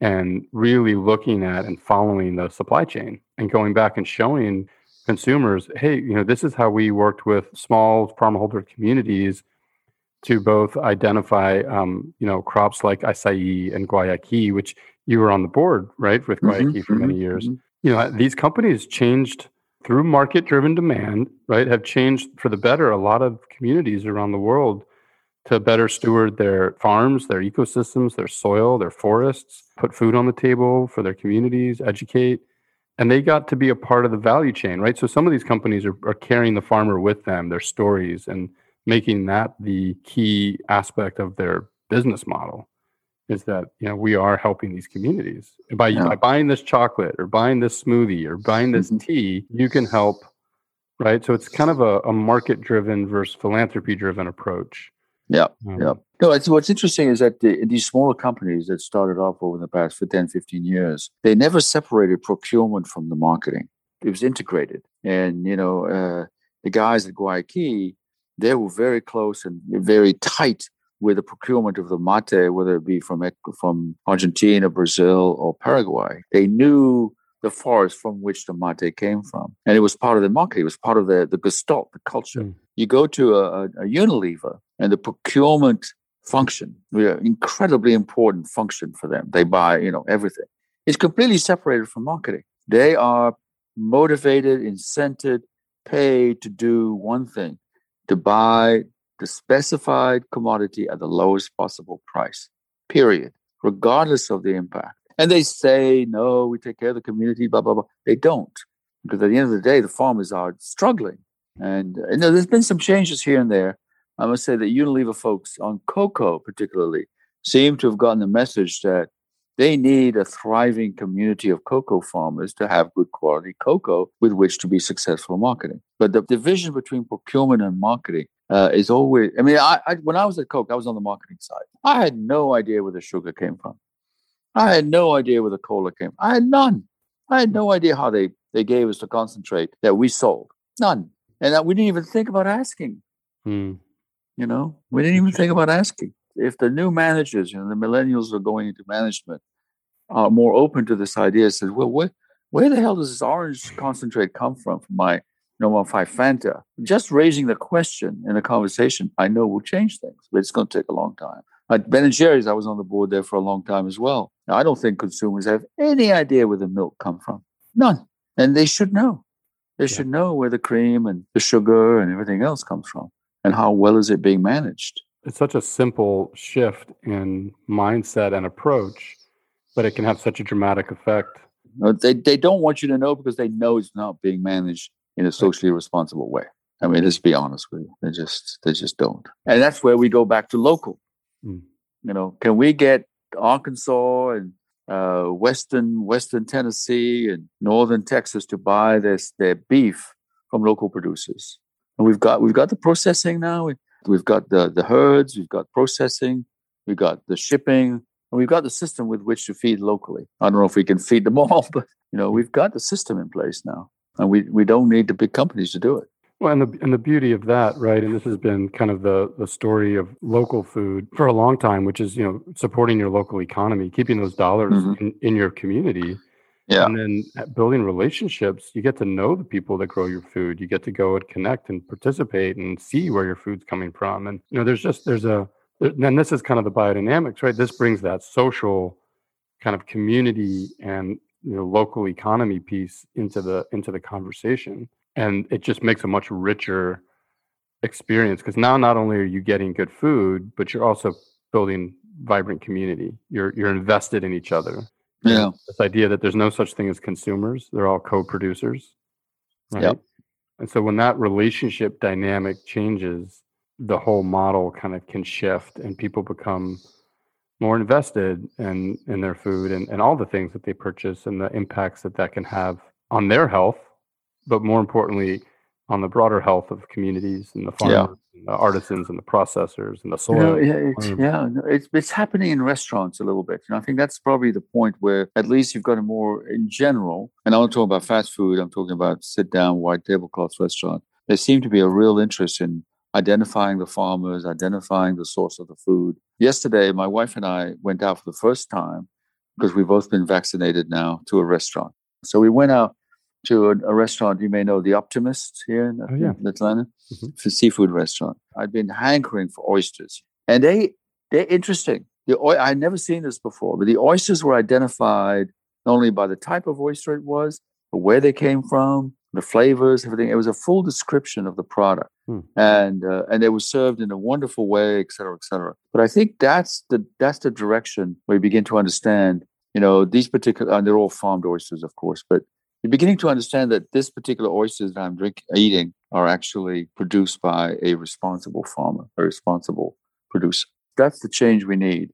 A: and really looking at and following the supply chain and going back and showing consumers, hey, you know, this is how we worked with small farmholder communities to both identify, um, you know, crops like acai and guayaki, which you were on the board, right, with guayaki mm-hmm, for many mm-hmm, years. Mm-hmm. You know, these companies changed through market-driven demand, right? Have changed for the better a lot of communities around the world to better steward their farms, their ecosystems, their soil, their forests, put food on the table for their communities, educate. And they got to be a part of the value chain, right? So some of these companies are, are carrying the farmer with them, their stories, and making that the key aspect of their business model is that you know we are helping these communities by, yeah. by buying this chocolate or buying this smoothie or buying this mm-hmm. tea you can help right so it's kind of a, a market driven versus philanthropy driven approach
B: yeah, um, yeah. No, it's, what's interesting is that the, these smaller companies that started off over the past for 10, 15 years, they never separated procurement from the marketing. It was integrated. And, you know, uh, the guys at Guayaki, they were very close and very tight with the procurement of the mate, whether it be from from Argentina, Brazil, or Paraguay. They knew the forest from which the mate came from, and it was part of the market. It was part of the the gestalt, the culture. Mm. You go to a, a, Unilever, and the procurement function, incredibly important function for them. They buy, you know, everything. It's completely separated from marketing. They are motivated, incented, paid to do one thing: to buy the specified commodity at the lowest possible price. Period, regardless of the impact. And they say, no, we take care of the community, blah, blah, blah. They don't. Because at the end of the day, the farmers are struggling. And you know, there's been some changes here and there. I must say that Unilever folks on cocoa, particularly, seem to have gotten the message that they need a thriving community of cocoa farmers to have good quality cocoa with which to be successful in marketing. But the division between procurement and marketing uh, is always, I mean, I, I, when I was at Coke, I was on the marketing side. I had no idea where the sugar came from. I had no idea where the cola came. I had none. I had no idea how they, they gave us the concentrate that we sold. None. And that we didn't even think about asking. Hmm. You know, we didn't even think about asking. If the new managers, you know, the millennials are going into management, are more open to this idea, says, well, where, where the hell does this orange concentrate come from from my no more five Fanta. Just raising the question in a conversation, I know will change things, but it's going to take a long time. At Ben and Jerry's, I was on the board there for a long time as well. Now, I don't think consumers have any idea where the milk come from. None. And they should know. They yeah. should know where the cream and the sugar and everything else comes from and how well is it being managed.
A: It's such a simple shift in mindset and approach, but it can have such a dramatic effect.
B: they, they don't want you to know because they know it's not being managed in a socially responsible way. I mean, let's be honest with you. They just they just don't. And that's where we go back to local. Mm. You know, can we get Arkansas and uh, Western Western Tennessee and Northern Texas to buy this their beef from local producers? And we've got we've got the processing now. We've got the the herds. We've got processing. We've got the shipping. And we've got the system with which to feed locally. I don't know if we can feed them <laughs> all, but you know we've got the system in place now, and we we don't need the big companies to do it.
A: Well, and the and the beauty of that, right? And this has been kind of the the story of local food for a long time, which is you know supporting your local economy, keeping those dollars mm-hmm. in, in your community, yeah. and then building relationships. You get to know the people that grow your food. You get to go and connect and participate and see where your food's coming from. And you know, there's just there's a and this is kind of the biodynamics, right? This brings that social kind of community and you know local economy piece into the into the conversation and it just makes a much richer experience because now not only are you getting good food but you're also building vibrant community. You're you're invested in each other.
B: Yeah. and
A: this idea that there's no such thing as consumers they're all co-producers
B: right? Yep.
A: and so when that relationship dynamic changes the whole model kind of can shift and people become more invested in in their food and, and all the things that they purchase and the impacts that that can have on their health but more importantly, on the broader health of communities and the farmers, yeah. and the artisans, and the processors, and the soil.
B: You know, yeah, it's, um, yeah, it's it's happening in restaurants a little bit. And I think that's probably the point where at least you've got a more in general. And I'm not talking about fast food. I'm talking about sit down white tablecloth restaurant. There seemed to be a real interest in identifying the farmers, identifying the source of the food. Yesterday, my wife and I went out for the first time because we've both been vaccinated now to a restaurant. So we went out to a, a, restaurant you may know, the Optimist here in, oh, yeah. Atlanta, mm-hmm. a seafood restaurant. I've been hankering for oysters, and they they're interesting. The I had never seen this before, but the oysters were identified not only by the type of oyster it was, but where they came from, the flavors, everything. It was a full description of the product, hmm. and uh, and it was served in a wonderful way, et cetera, et cetera. But I think that's the that's the direction where you begin to understand. You know, these particular, and they're all farmed oysters, of course, but you're beginning to understand that this particular oysters that I'm drink, eating are actually produced by a responsible farmer, a responsible producer. That's the change we need.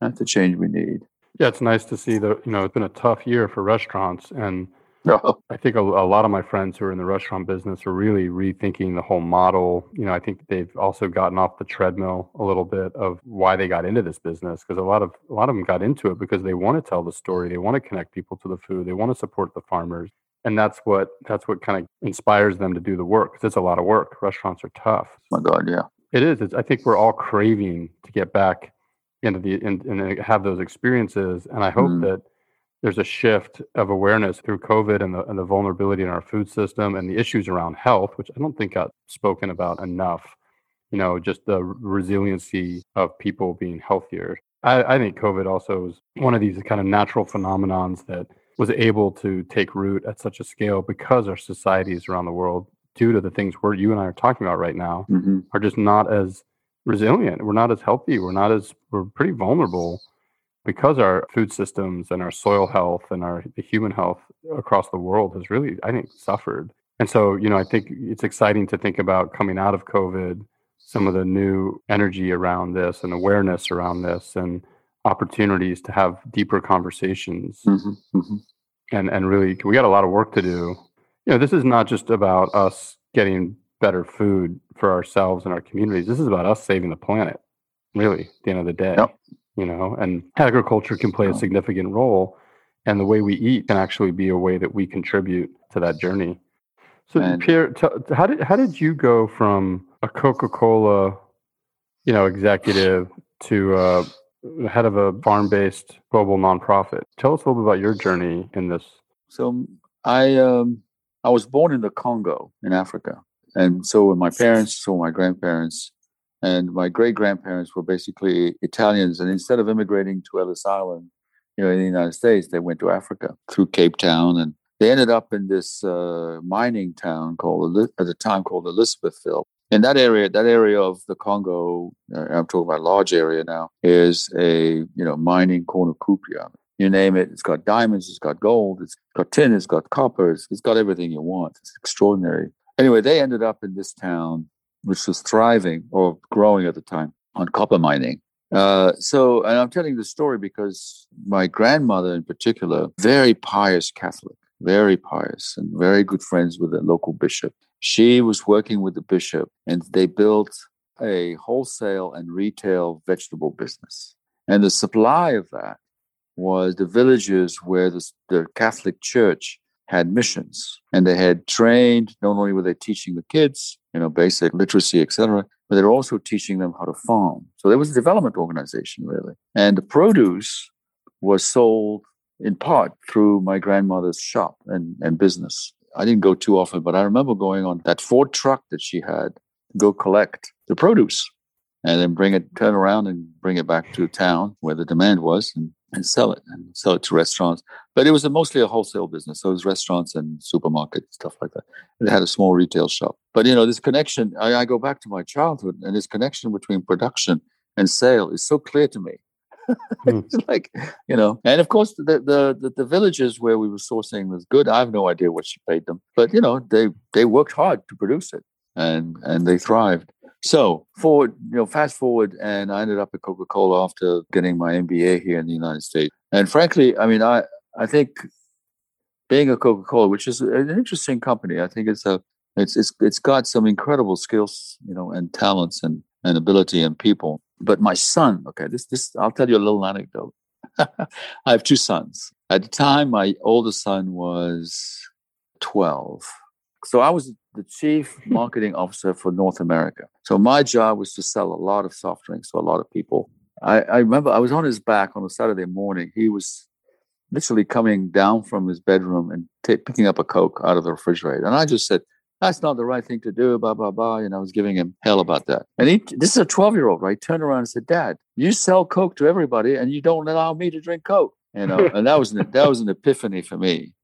B: That's the change we need.
A: Yeah, it's nice to see that, you know, it's been a tough year for restaurants. And <laughs> Oh. I think a, a, lot of my friends who are in the restaurant business are really rethinking the whole model. You know, I think they've also gotten off the treadmill a little bit of why they got into this business because a lot of a lot of them got into it because they want to tell the story, they want to connect people to the food, they want to support the farmers, and that's what that's what kind of inspires them to do the work because it's a lot of work. Restaurants are tough.
B: Oh my God, yeah,
A: it is. It's, I think we're all craving to get back into the and, and have those experiences, and I hope mm. that there's a shift of awareness through COVID and the, and the vulnerability in our food system and the issues around health, which I don't think got spoken about enough. You know, just the resiliency of people being healthier. I, I think COVID also was one of these kind of natural phenomenons that was able to take root at such a scale because our societies around the world, due to the things we're you and I are talking about right now, mm-hmm. are just not as resilient. We're not as healthy. We're not as we're pretty vulnerable because our food systems and our soil health and our the human health across the world has really, I think, suffered. And so, you know, I think it's exciting to think about coming out of COVID, some of the new energy around this and awareness around this and opportunities to have deeper conversations. Mm-hmm, mm-hmm. And and really we got a lot of work to do. You know, this is not just about us getting better food for ourselves and our communities. This is about us saving the planet, really, at the end of the day.
B: Yep
A: you know, and agriculture can play a significant role. And the way we eat can actually be a way that we contribute to that journey. So, and, Pierre, t- how did how did you go from a Coca Cola, you know, executive to uh, head of a farm based global nonprofit? Tell us a little bit about your journey in this.
B: So, I um, I was born in the Congo in Africa. And so were my parents, so were my grandparents. And my great grandparents were basically Italians. And instead of immigrating to Ellis Island, you know, in the United States, they went to Africa through Cape Town. And they ended up in this uh, mining town called, at the time called Elizabethville. In that area, that area of the Congo, uh, I'm talking about a large area now, is a, you know, mining cornucopia you name it. It's got diamonds, it's got gold, it's got tin, it's got copper, it's, it's got everything you want. It's extraordinary. Anyway, they ended up in this town, which was thriving or growing at the time on copper mining. Uh, so, and I'm telling this story because my grandmother, in particular, very pious Catholic, very pious, and very good friends with the local bishop. She was working with the bishop, and they built a wholesale and retail vegetable business. And the supply of that was the villages where the, the Catholic Church had missions and they had trained not only were they teaching the kids you know basic literacy etc but they were also teaching them how to farm. So there was a development organization really. And the produce was sold in part through my grandmother's shop and, and business. I didn't go too often but i remember going on that ford truck that she had go collect the produce and then bring it turn around and bring it back to town where the demand was and and sell it and sell it to restaurants. But it was a, mostly a wholesale business. So it was restaurants and supermarkets, stuff like that. It had a small retail shop. But you know, this connection, I, I go back to my childhood and this connection between production and sale is so clear to me. <laughs> Hmm. it's like, you know, and of course the, the, the the villages where we were sourcing was good. I have no idea what she paid them. But you know, they they worked hard to produce it and and they thrived. So forward, you know, fast forward, and I ended up at Coca Cola after getting my MBA here in the United States. And frankly, I mean, I I think being a Coca Cola, which is an interesting company, I think it's a it's it's it's got some incredible skills, you know, and talents and and ability and people. But my son, okay, this this I'll tell you a little anecdote. <laughs> I have two sons. At the time, my oldest son was twelve. So I was the chief <laughs> marketing officer for North America. So my job was to sell a lot of soft drinks to a lot of people. I, I remember I was on his back on a Saturday morning. He was literally coming down from his bedroom and t- picking up a Coke out of the refrigerator. And I just said, that's not the right thing to do, blah, blah, blah. And I was giving him hell about that. And he, this is a 12 year old, right? Turned around and said, Dad, you sell Coke to everybody and you don't allow me to drink Coke. You know, and that was an, that was an epiphany for me.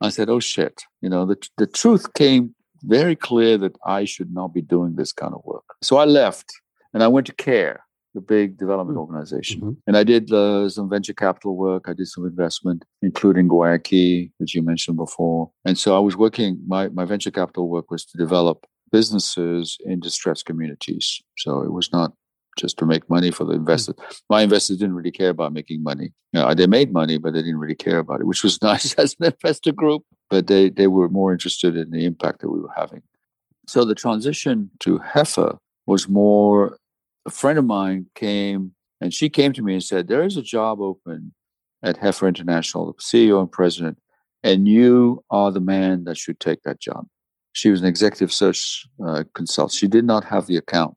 B: I said, oh shit. You know, the, the truth came very clear that I should not be doing this kind of work. So I left and I went to CARE, the big development mm-hmm. organization. Mm-hmm. And I did uh, some venture capital work. I did some investment, including Guayaki, which you mentioned before. And so I was working, my, my venture capital work was to develop businesses in distressed communities. So it was not just to make money for the hmm. investors. My investors didn't really care about making money. You know, they made money, but they didn't really care about it, which was <laughs> nice as an investor group. But they, they were more interested in the impact that we were having. So the transition to Heifer was more. A friend of mine came and she came to me and said, "There is a job open at Heifer International, the CEO and president, and you are the man that should take that job." She was an executive search uh, consultant. She did not have the account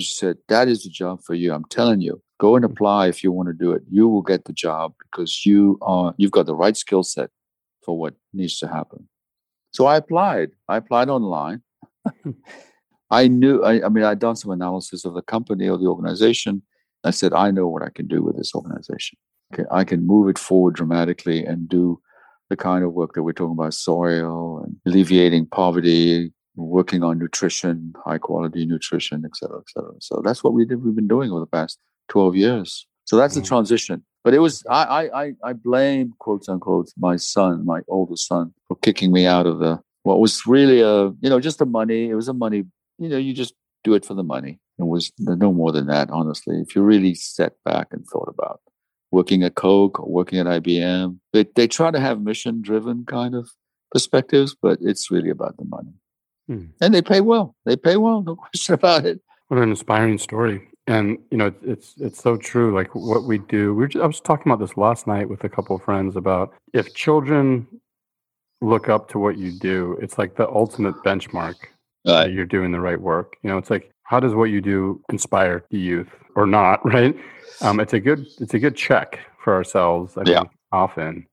B: she said, That is the job for you. I'm telling you, go and mm. apply if you want to do it. You will get the job because you are you've got the right skill set for what needs to happen. So I applied. I applied online. <laughs> I knew I, I mean I'd done some analysis of the company or the organization. I said, I know what I can do with this organization. Okay, I can move it forward dramatically and do the kind of work that we're talking about soil and alleviating poverty, working on nutrition, high quality nutrition, et cetera, et cetera. So that's what we did. We've been doing over the past 12 years. So that's mm-hmm. the transition. But it was I, I I blame quote unquote my son, my oldest son, for kicking me out of the what was really a you know just the money. It was a money. You know, you just do it for the money. It was no more than that, honestly. If you really sat back and thought about working at Coke or working at IBM, they they try to have mission driven kind of perspectives, but it's really about the money. Hmm. And they pay well. They pay well, no <laughs> question about it.
A: What an inspiring story. And you know, it's it's so true. Like what we do. We just, I was talking about this last night with a couple of friends about if children look up to what you do, it's like the ultimate benchmark. Right. you're doing the right work. You know, it's like how does what you do inspire the youth or not? <laughs> Right. Um, it's a good it's a good check for ourselves. I yeah. Think, often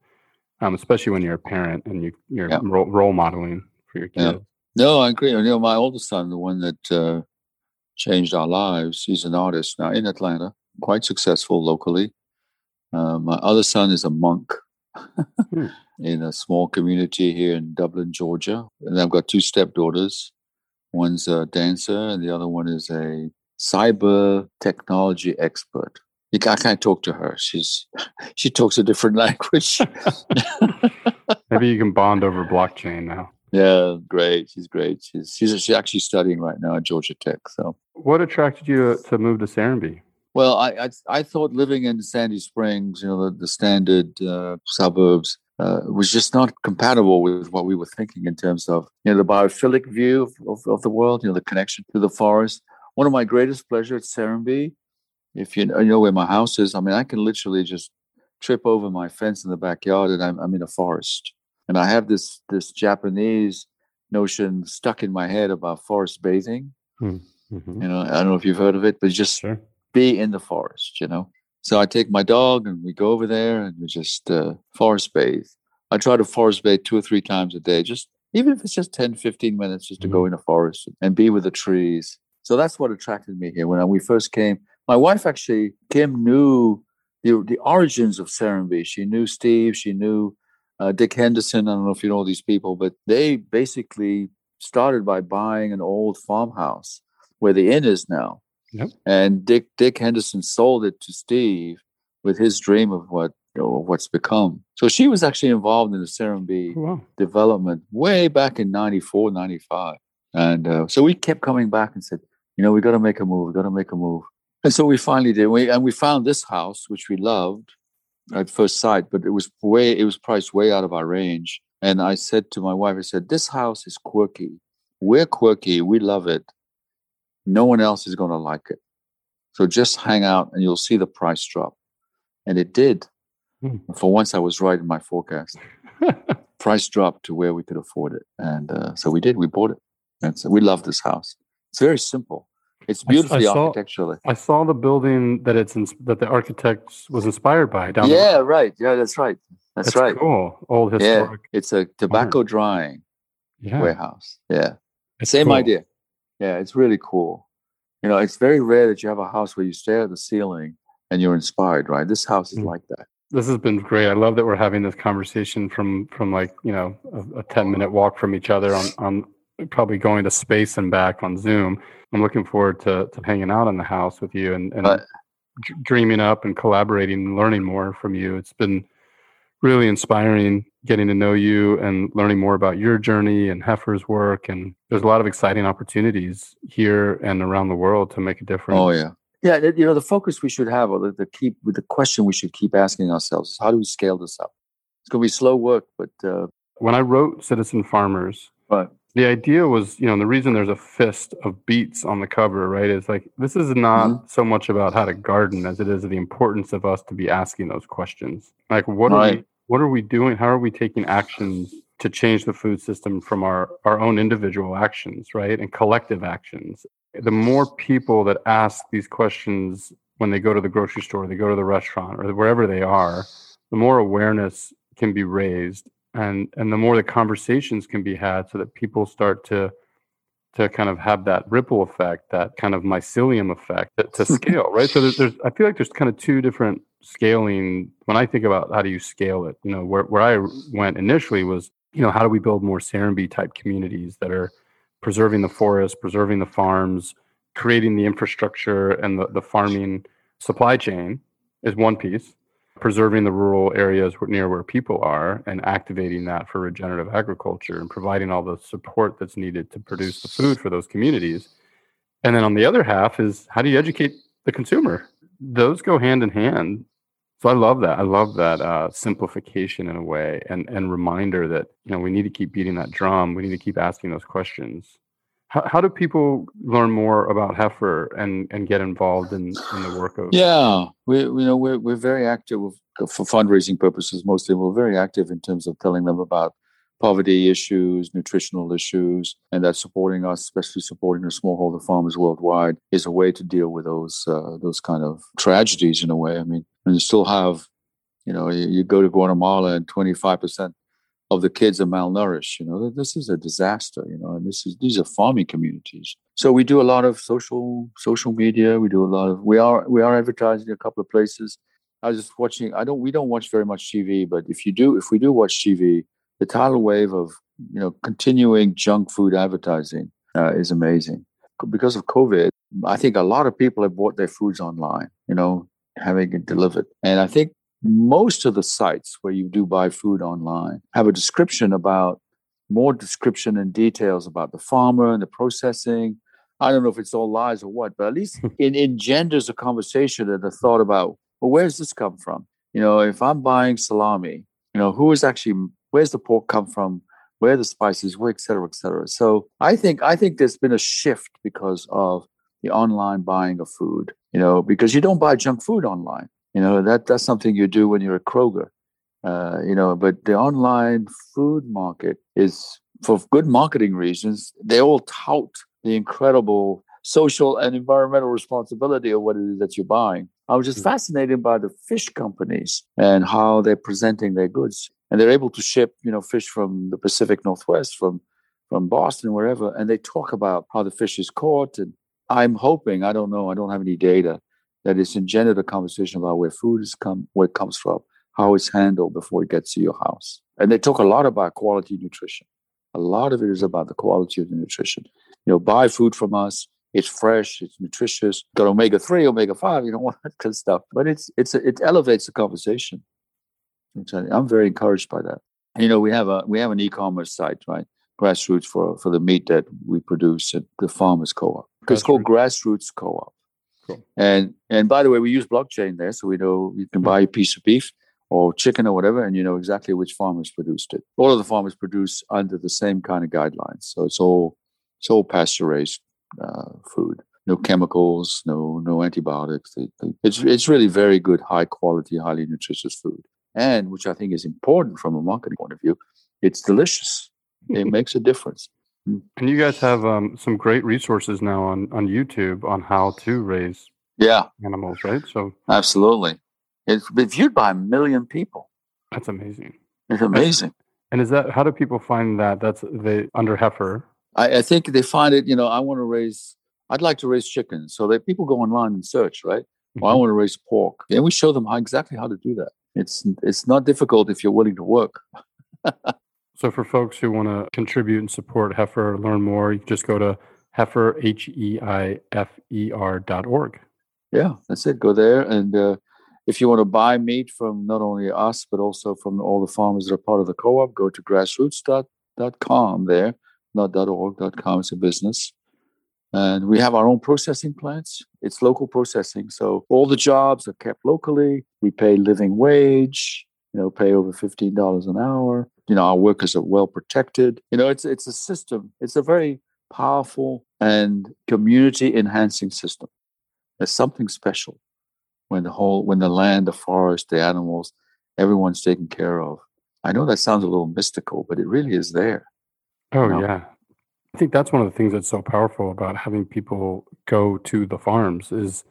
A: um, especially when you're a parent and you, you're yeah. role, role, modeling for your kids.
B: Yeah. No, I agree. You know, my oldest son, the one that uh, changed our lives, he's an artist now in Atlanta, quite successful locally. Uh, my other son is a monk hmm. <laughs> in a small community here in Dublin, Georgia. And I've got two stepdaughters. One's a dancer, and the other one is a cyber technology expert. I can't talk to her. She's <laughs> she talks a different <laughs> language.
A: Maybe you can bond over blockchain now.
B: Yeah, great. She's great. She's she's, she's actually studying right now at Georgia Tech. So,
A: what attracted you to, to move to Serenbe?
B: Well, I, I, I thought living in Sandy Springs, you know, the, the standard uh, suburbs, uh, was just not compatible with what we were thinking in terms of you know the biophilic view of, of, of the world, you know, the connection to the forest. One of my greatest pleasures at Serenbe, if you know where my house is, I mean, I can literally just trip over my fence in the backyard and I'm, I'm in a forest. And I have this this Japanese notion stuck in my head about forest bathing. Hmm, mm-hmm. You know, I don't know if you've heard of it, but just sure. be in the forest, you know. So I take my dog and we go over there and we just uh, forest bathe. I try to forest bathe two or three times a day, just even if it's just 10, 15 minutes just to mm-hmm. go in the forest and be with the trees. So that's what attracted me here. When we first came, my wife actually, Kim, knew the, the origins of Serenbe. She knew Steve, she knew uh, Dick Henderson. I don't know if you know these people, but they basically started by buying an old farmhouse where the inn is now. Yep. And Dick Dick Henderson sold it to Steve with his dream of what you know, what's become. So she was actually involved in the Serenbe oh, wow. development way back in 94, 95. And uh, so we kept coming back and said, you know, we got to make a move. We got to make a move. And so we finally did. We, and we found this house, which we loved at first sight, but it was way, it was priced way out of our range. And I said to my wife, I said, this house is quirky. We're quirky. We love it. No one else is going to like it. So just hang out and you'll see the price drop. And it did. Hmm. For once, I was right in my forecast. <laughs> price dropped to where we could afford it. And uh, so we did. We bought it. And so we love this house. It's very simple. It's beautifully I, I saw, architecturally.
A: I saw the building that it's in, that the architect was inspired by. Down
B: yeah, right. Yeah, that's right. That's, that's right.
A: Cool. Old historic.
B: Yeah, it's a tobacco drying yeah. warehouse. Yeah, it's same cool. idea. Yeah, it's really cool. You know, it's very rare that you have a house where you stare at the ceiling and you're inspired. Right? This house is mm. like that.
A: This has been great. I love that we're having this conversation from from like you know a, a ten minute walk from each other on on probably going to space and back on Zoom. I'm looking forward to, to hanging out in the house with you and, and uh, dreaming up and collaborating and learning more from you. It's been really inspiring getting to know you and learning more about your journey and Heifer's work. And there's a lot of exciting opportunities here and around the world to make a difference.
B: Oh, yeah. Yeah, you know, the focus we should have, or the, the keep, the question we should keep asking ourselves is how do we scale this up? It's going to be slow work, but uh,
A: when I wrote Citizen Farmers,
B: right
A: the idea was, you know, the reason there's a fist of beets on the cover, right, is like this is not mm-hmm. so much about how to garden as it is the importance of us to be asking those questions. Like, what right. are we, what are we doing? How are we taking actions to change the food system from our our own individual actions, right, and collective actions? The more people that ask these questions when they go to the grocery store, they go to the restaurant, or wherever they are, the more awareness can be raised and and the more the conversations can be had so that people start to to kind of have that ripple effect that kind of mycelium effect to, to <laughs> scale right? So there's, there's i feel like there's kind of two different scaling when i think about how do you scale it you know where, where i went initially was you know how do we build more Serenbe type communities that are preserving the forest preserving the farms creating the infrastructure and the, the farming supply chain is one piece preserving the rural areas near where people are and activating that for regenerative agriculture and providing all the support that's needed to produce the food for those communities. And then on the other half is how do you educate the consumer? Those go hand in hand. So I love that. I love that uh, simplification in a way and and reminder that you know we need to keep beating that drum. We need to keep asking those questions. How, how do people learn more about Heifer and, and get involved in, in the work of?
B: Yeah, we you know we're we're very active for fundraising purposes. Mostly, we're very active in terms of telling them about poverty issues, nutritional issues, and that supporting us, especially supporting the smallholder farmers worldwide, is a way to deal with those uh, those kind of tragedies in a way. I mean, and you still have, you know, you, you go to Guatemala and twenty five percent of the kids are malnourished. You know, this is a disaster. You know, and this is these are farming communities. So we do a lot of social social media. We do a lot of we are we are advertising in a couple of places. I was just watching. I don't. We don't watch very much TV, but if you do, if we do watch TV, the tidal wave of you know continuing junk food advertising uh, is amazing. Because of COVID, I think a lot of people have bought their foods online. You know, having it delivered, and I think most of the sites where you do buy food online have a description about more description and details about the farmer and the processing. I don't know if it's all lies or what, but at least <laughs> it engenders a conversation and a thought about, well, where's this come from? You know, if I'm buying salami, you know, who is actually, where's the pork come from? Where the spices, where, et cetera, et cetera. So I think, I think there's been a shift because of the online buying of food, you know, because you don't buy junk food online. You know, that that's something you do when you're at Kroger. Uh, you know, but the online food market is for good marketing reasons, they all tout the incredible social and environmental responsibility of what it is that you're buying. I was just mm-hmm. fascinated by the fish companies and how they're presenting their goods. And they're able to ship, you know, fish from the Pacific Northwest, from from Boston, wherever, and they talk about how the fish is caught. And I'm hoping, I don't know, I don't have any data, that it's engendered a conversation about where food is come, where it comes from, how it's handled before it gets to your house. And they talk a lot about quality nutrition. A lot of it is about the quality of the nutrition. You know, buy food from us. It's fresh. It's nutritious. Got omega three, omega five. You know <laughs> all that kind of stuff. But it's it's it elevates the conversation. I'm very encouraged by that. And, you know, we have a we have an e-commerce site, right? Grassroots for for the meat that we produce at the Farmers Co-op. It's called Grassroots Co-op. Cool. And and by the way, we use blockchain there, so we know you can buy a piece of beef or chicken or whatever, and you know exactly which farmers produced it. All of the farmers produce under the same kind of guidelines, so it's all it's all pasture raised uh, food. No chemicals, no no antibiotics. It's it's really very good, high quality, highly nutritious food, and which I think is important from a marketing point of view. It's delicious. It <laughs> makes a difference.
A: And you guys have um, some great resources now on, on YouTube on how to raise
B: yeah
A: animals, right? So
B: absolutely, it's been viewed by a million people.
A: That's amazing.
B: It's amazing.
A: And is that how do people find that? That's the under heifer.
B: I, I think they find it. You know, I want to raise. I'd like to raise chickens, so that people go online and search, right? Mm-hmm. Well, I want to raise pork, and we show them how exactly how to do that. It's it's not difficult if you're willing to work. <laughs>
A: So for folks who want to contribute and support Heifer, learn more, you can just go to heifer, H E I F E R dot org.
B: Yeah, that's it. Go there. And uh, if you want to buy meat from not only us, but also from all the farmers that are part of the co op, go to grassroots.com there, not .org.com. It's a business. And we have our own processing plants. It's local processing. So all the jobs are kept locally. We pay living wage, you know, pay over $15 an hour you know our workers are well protected. You know it's it's a system. It's a very powerful and community enhancing system. There's something special when the whole when the land the forest the animals everyone's taken care of. I know that sounds a little mystical but it really is there
A: oh you know? yeah. I think that's one of the things that's so powerful about having people go to the farms is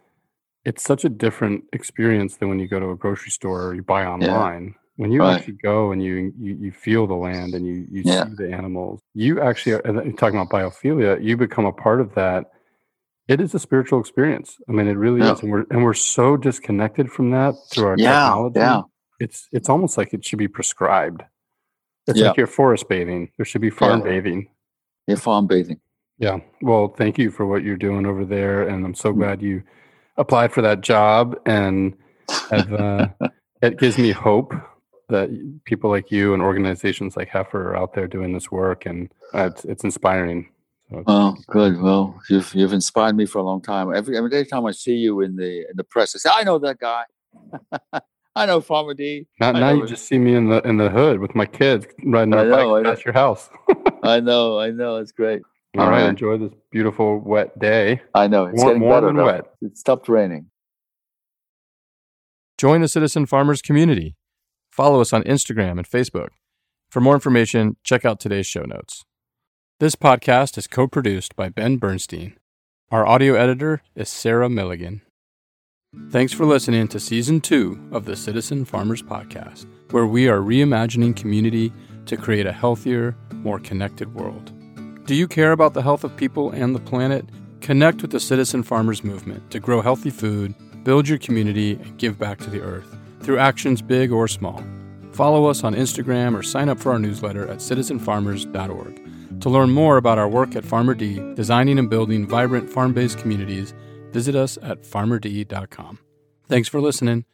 A: it's such a different experience than when you go to a grocery store or you buy online when you right. actually go and you, you you feel the land and you you yeah. see the animals you actually are talking about biophilia you become a part of that it is a spiritual experience i mean it really yeah. is and we're and we're so disconnected from that through our
B: yeah,
A: technology
B: yeah.
A: it's it's almost like it should be prescribed it's yeah. like you're forest bathing there should be farm bathing
B: yeah farm bathing
A: yeah well thank you for what you're doing over there and i'm so mm. glad you applied for that job and have, uh, <laughs> it gives me hope that people like you and organizations like Heifer are out there doing this work, and uh, it's, it's inspiring.
B: So well, good. Well, you've you've inspired me for a long time. Every every time I see you in the in the press, I say, I know that guy. <laughs> I know Farmer
A: D. Now, now you just see me in the in the hood with my kids riding our bike past your house. <laughs>
B: I know, I know. It's great.
A: All, All right. right. enjoy this beautiful wet day.
B: I know it's warm, getting warm better, and though. wet. It stopped raining.
C: Join the Citizen Farmers community Follow us on Instagram and Facebook. For more information, check out today's show notes. This podcast is co produced by Ben Bernstein. Our audio editor is Sarah Milligan. Thanks for listening to Season 2 of the Citizen Farmers Podcast, where we are reimagining community
A: to create a healthier, more connected world. Do you care about the health of people and the planet? Connect with the Citizen Farmers Movement to grow healthy food, build your community, and give back to the earth through actions big or small. Follow us on Instagram or sign up for our newsletter at citizenfarmers.org. To learn more about our work at Farmer D, designing and building vibrant farm based communities, visit us at farmerd.com. Thanks for listening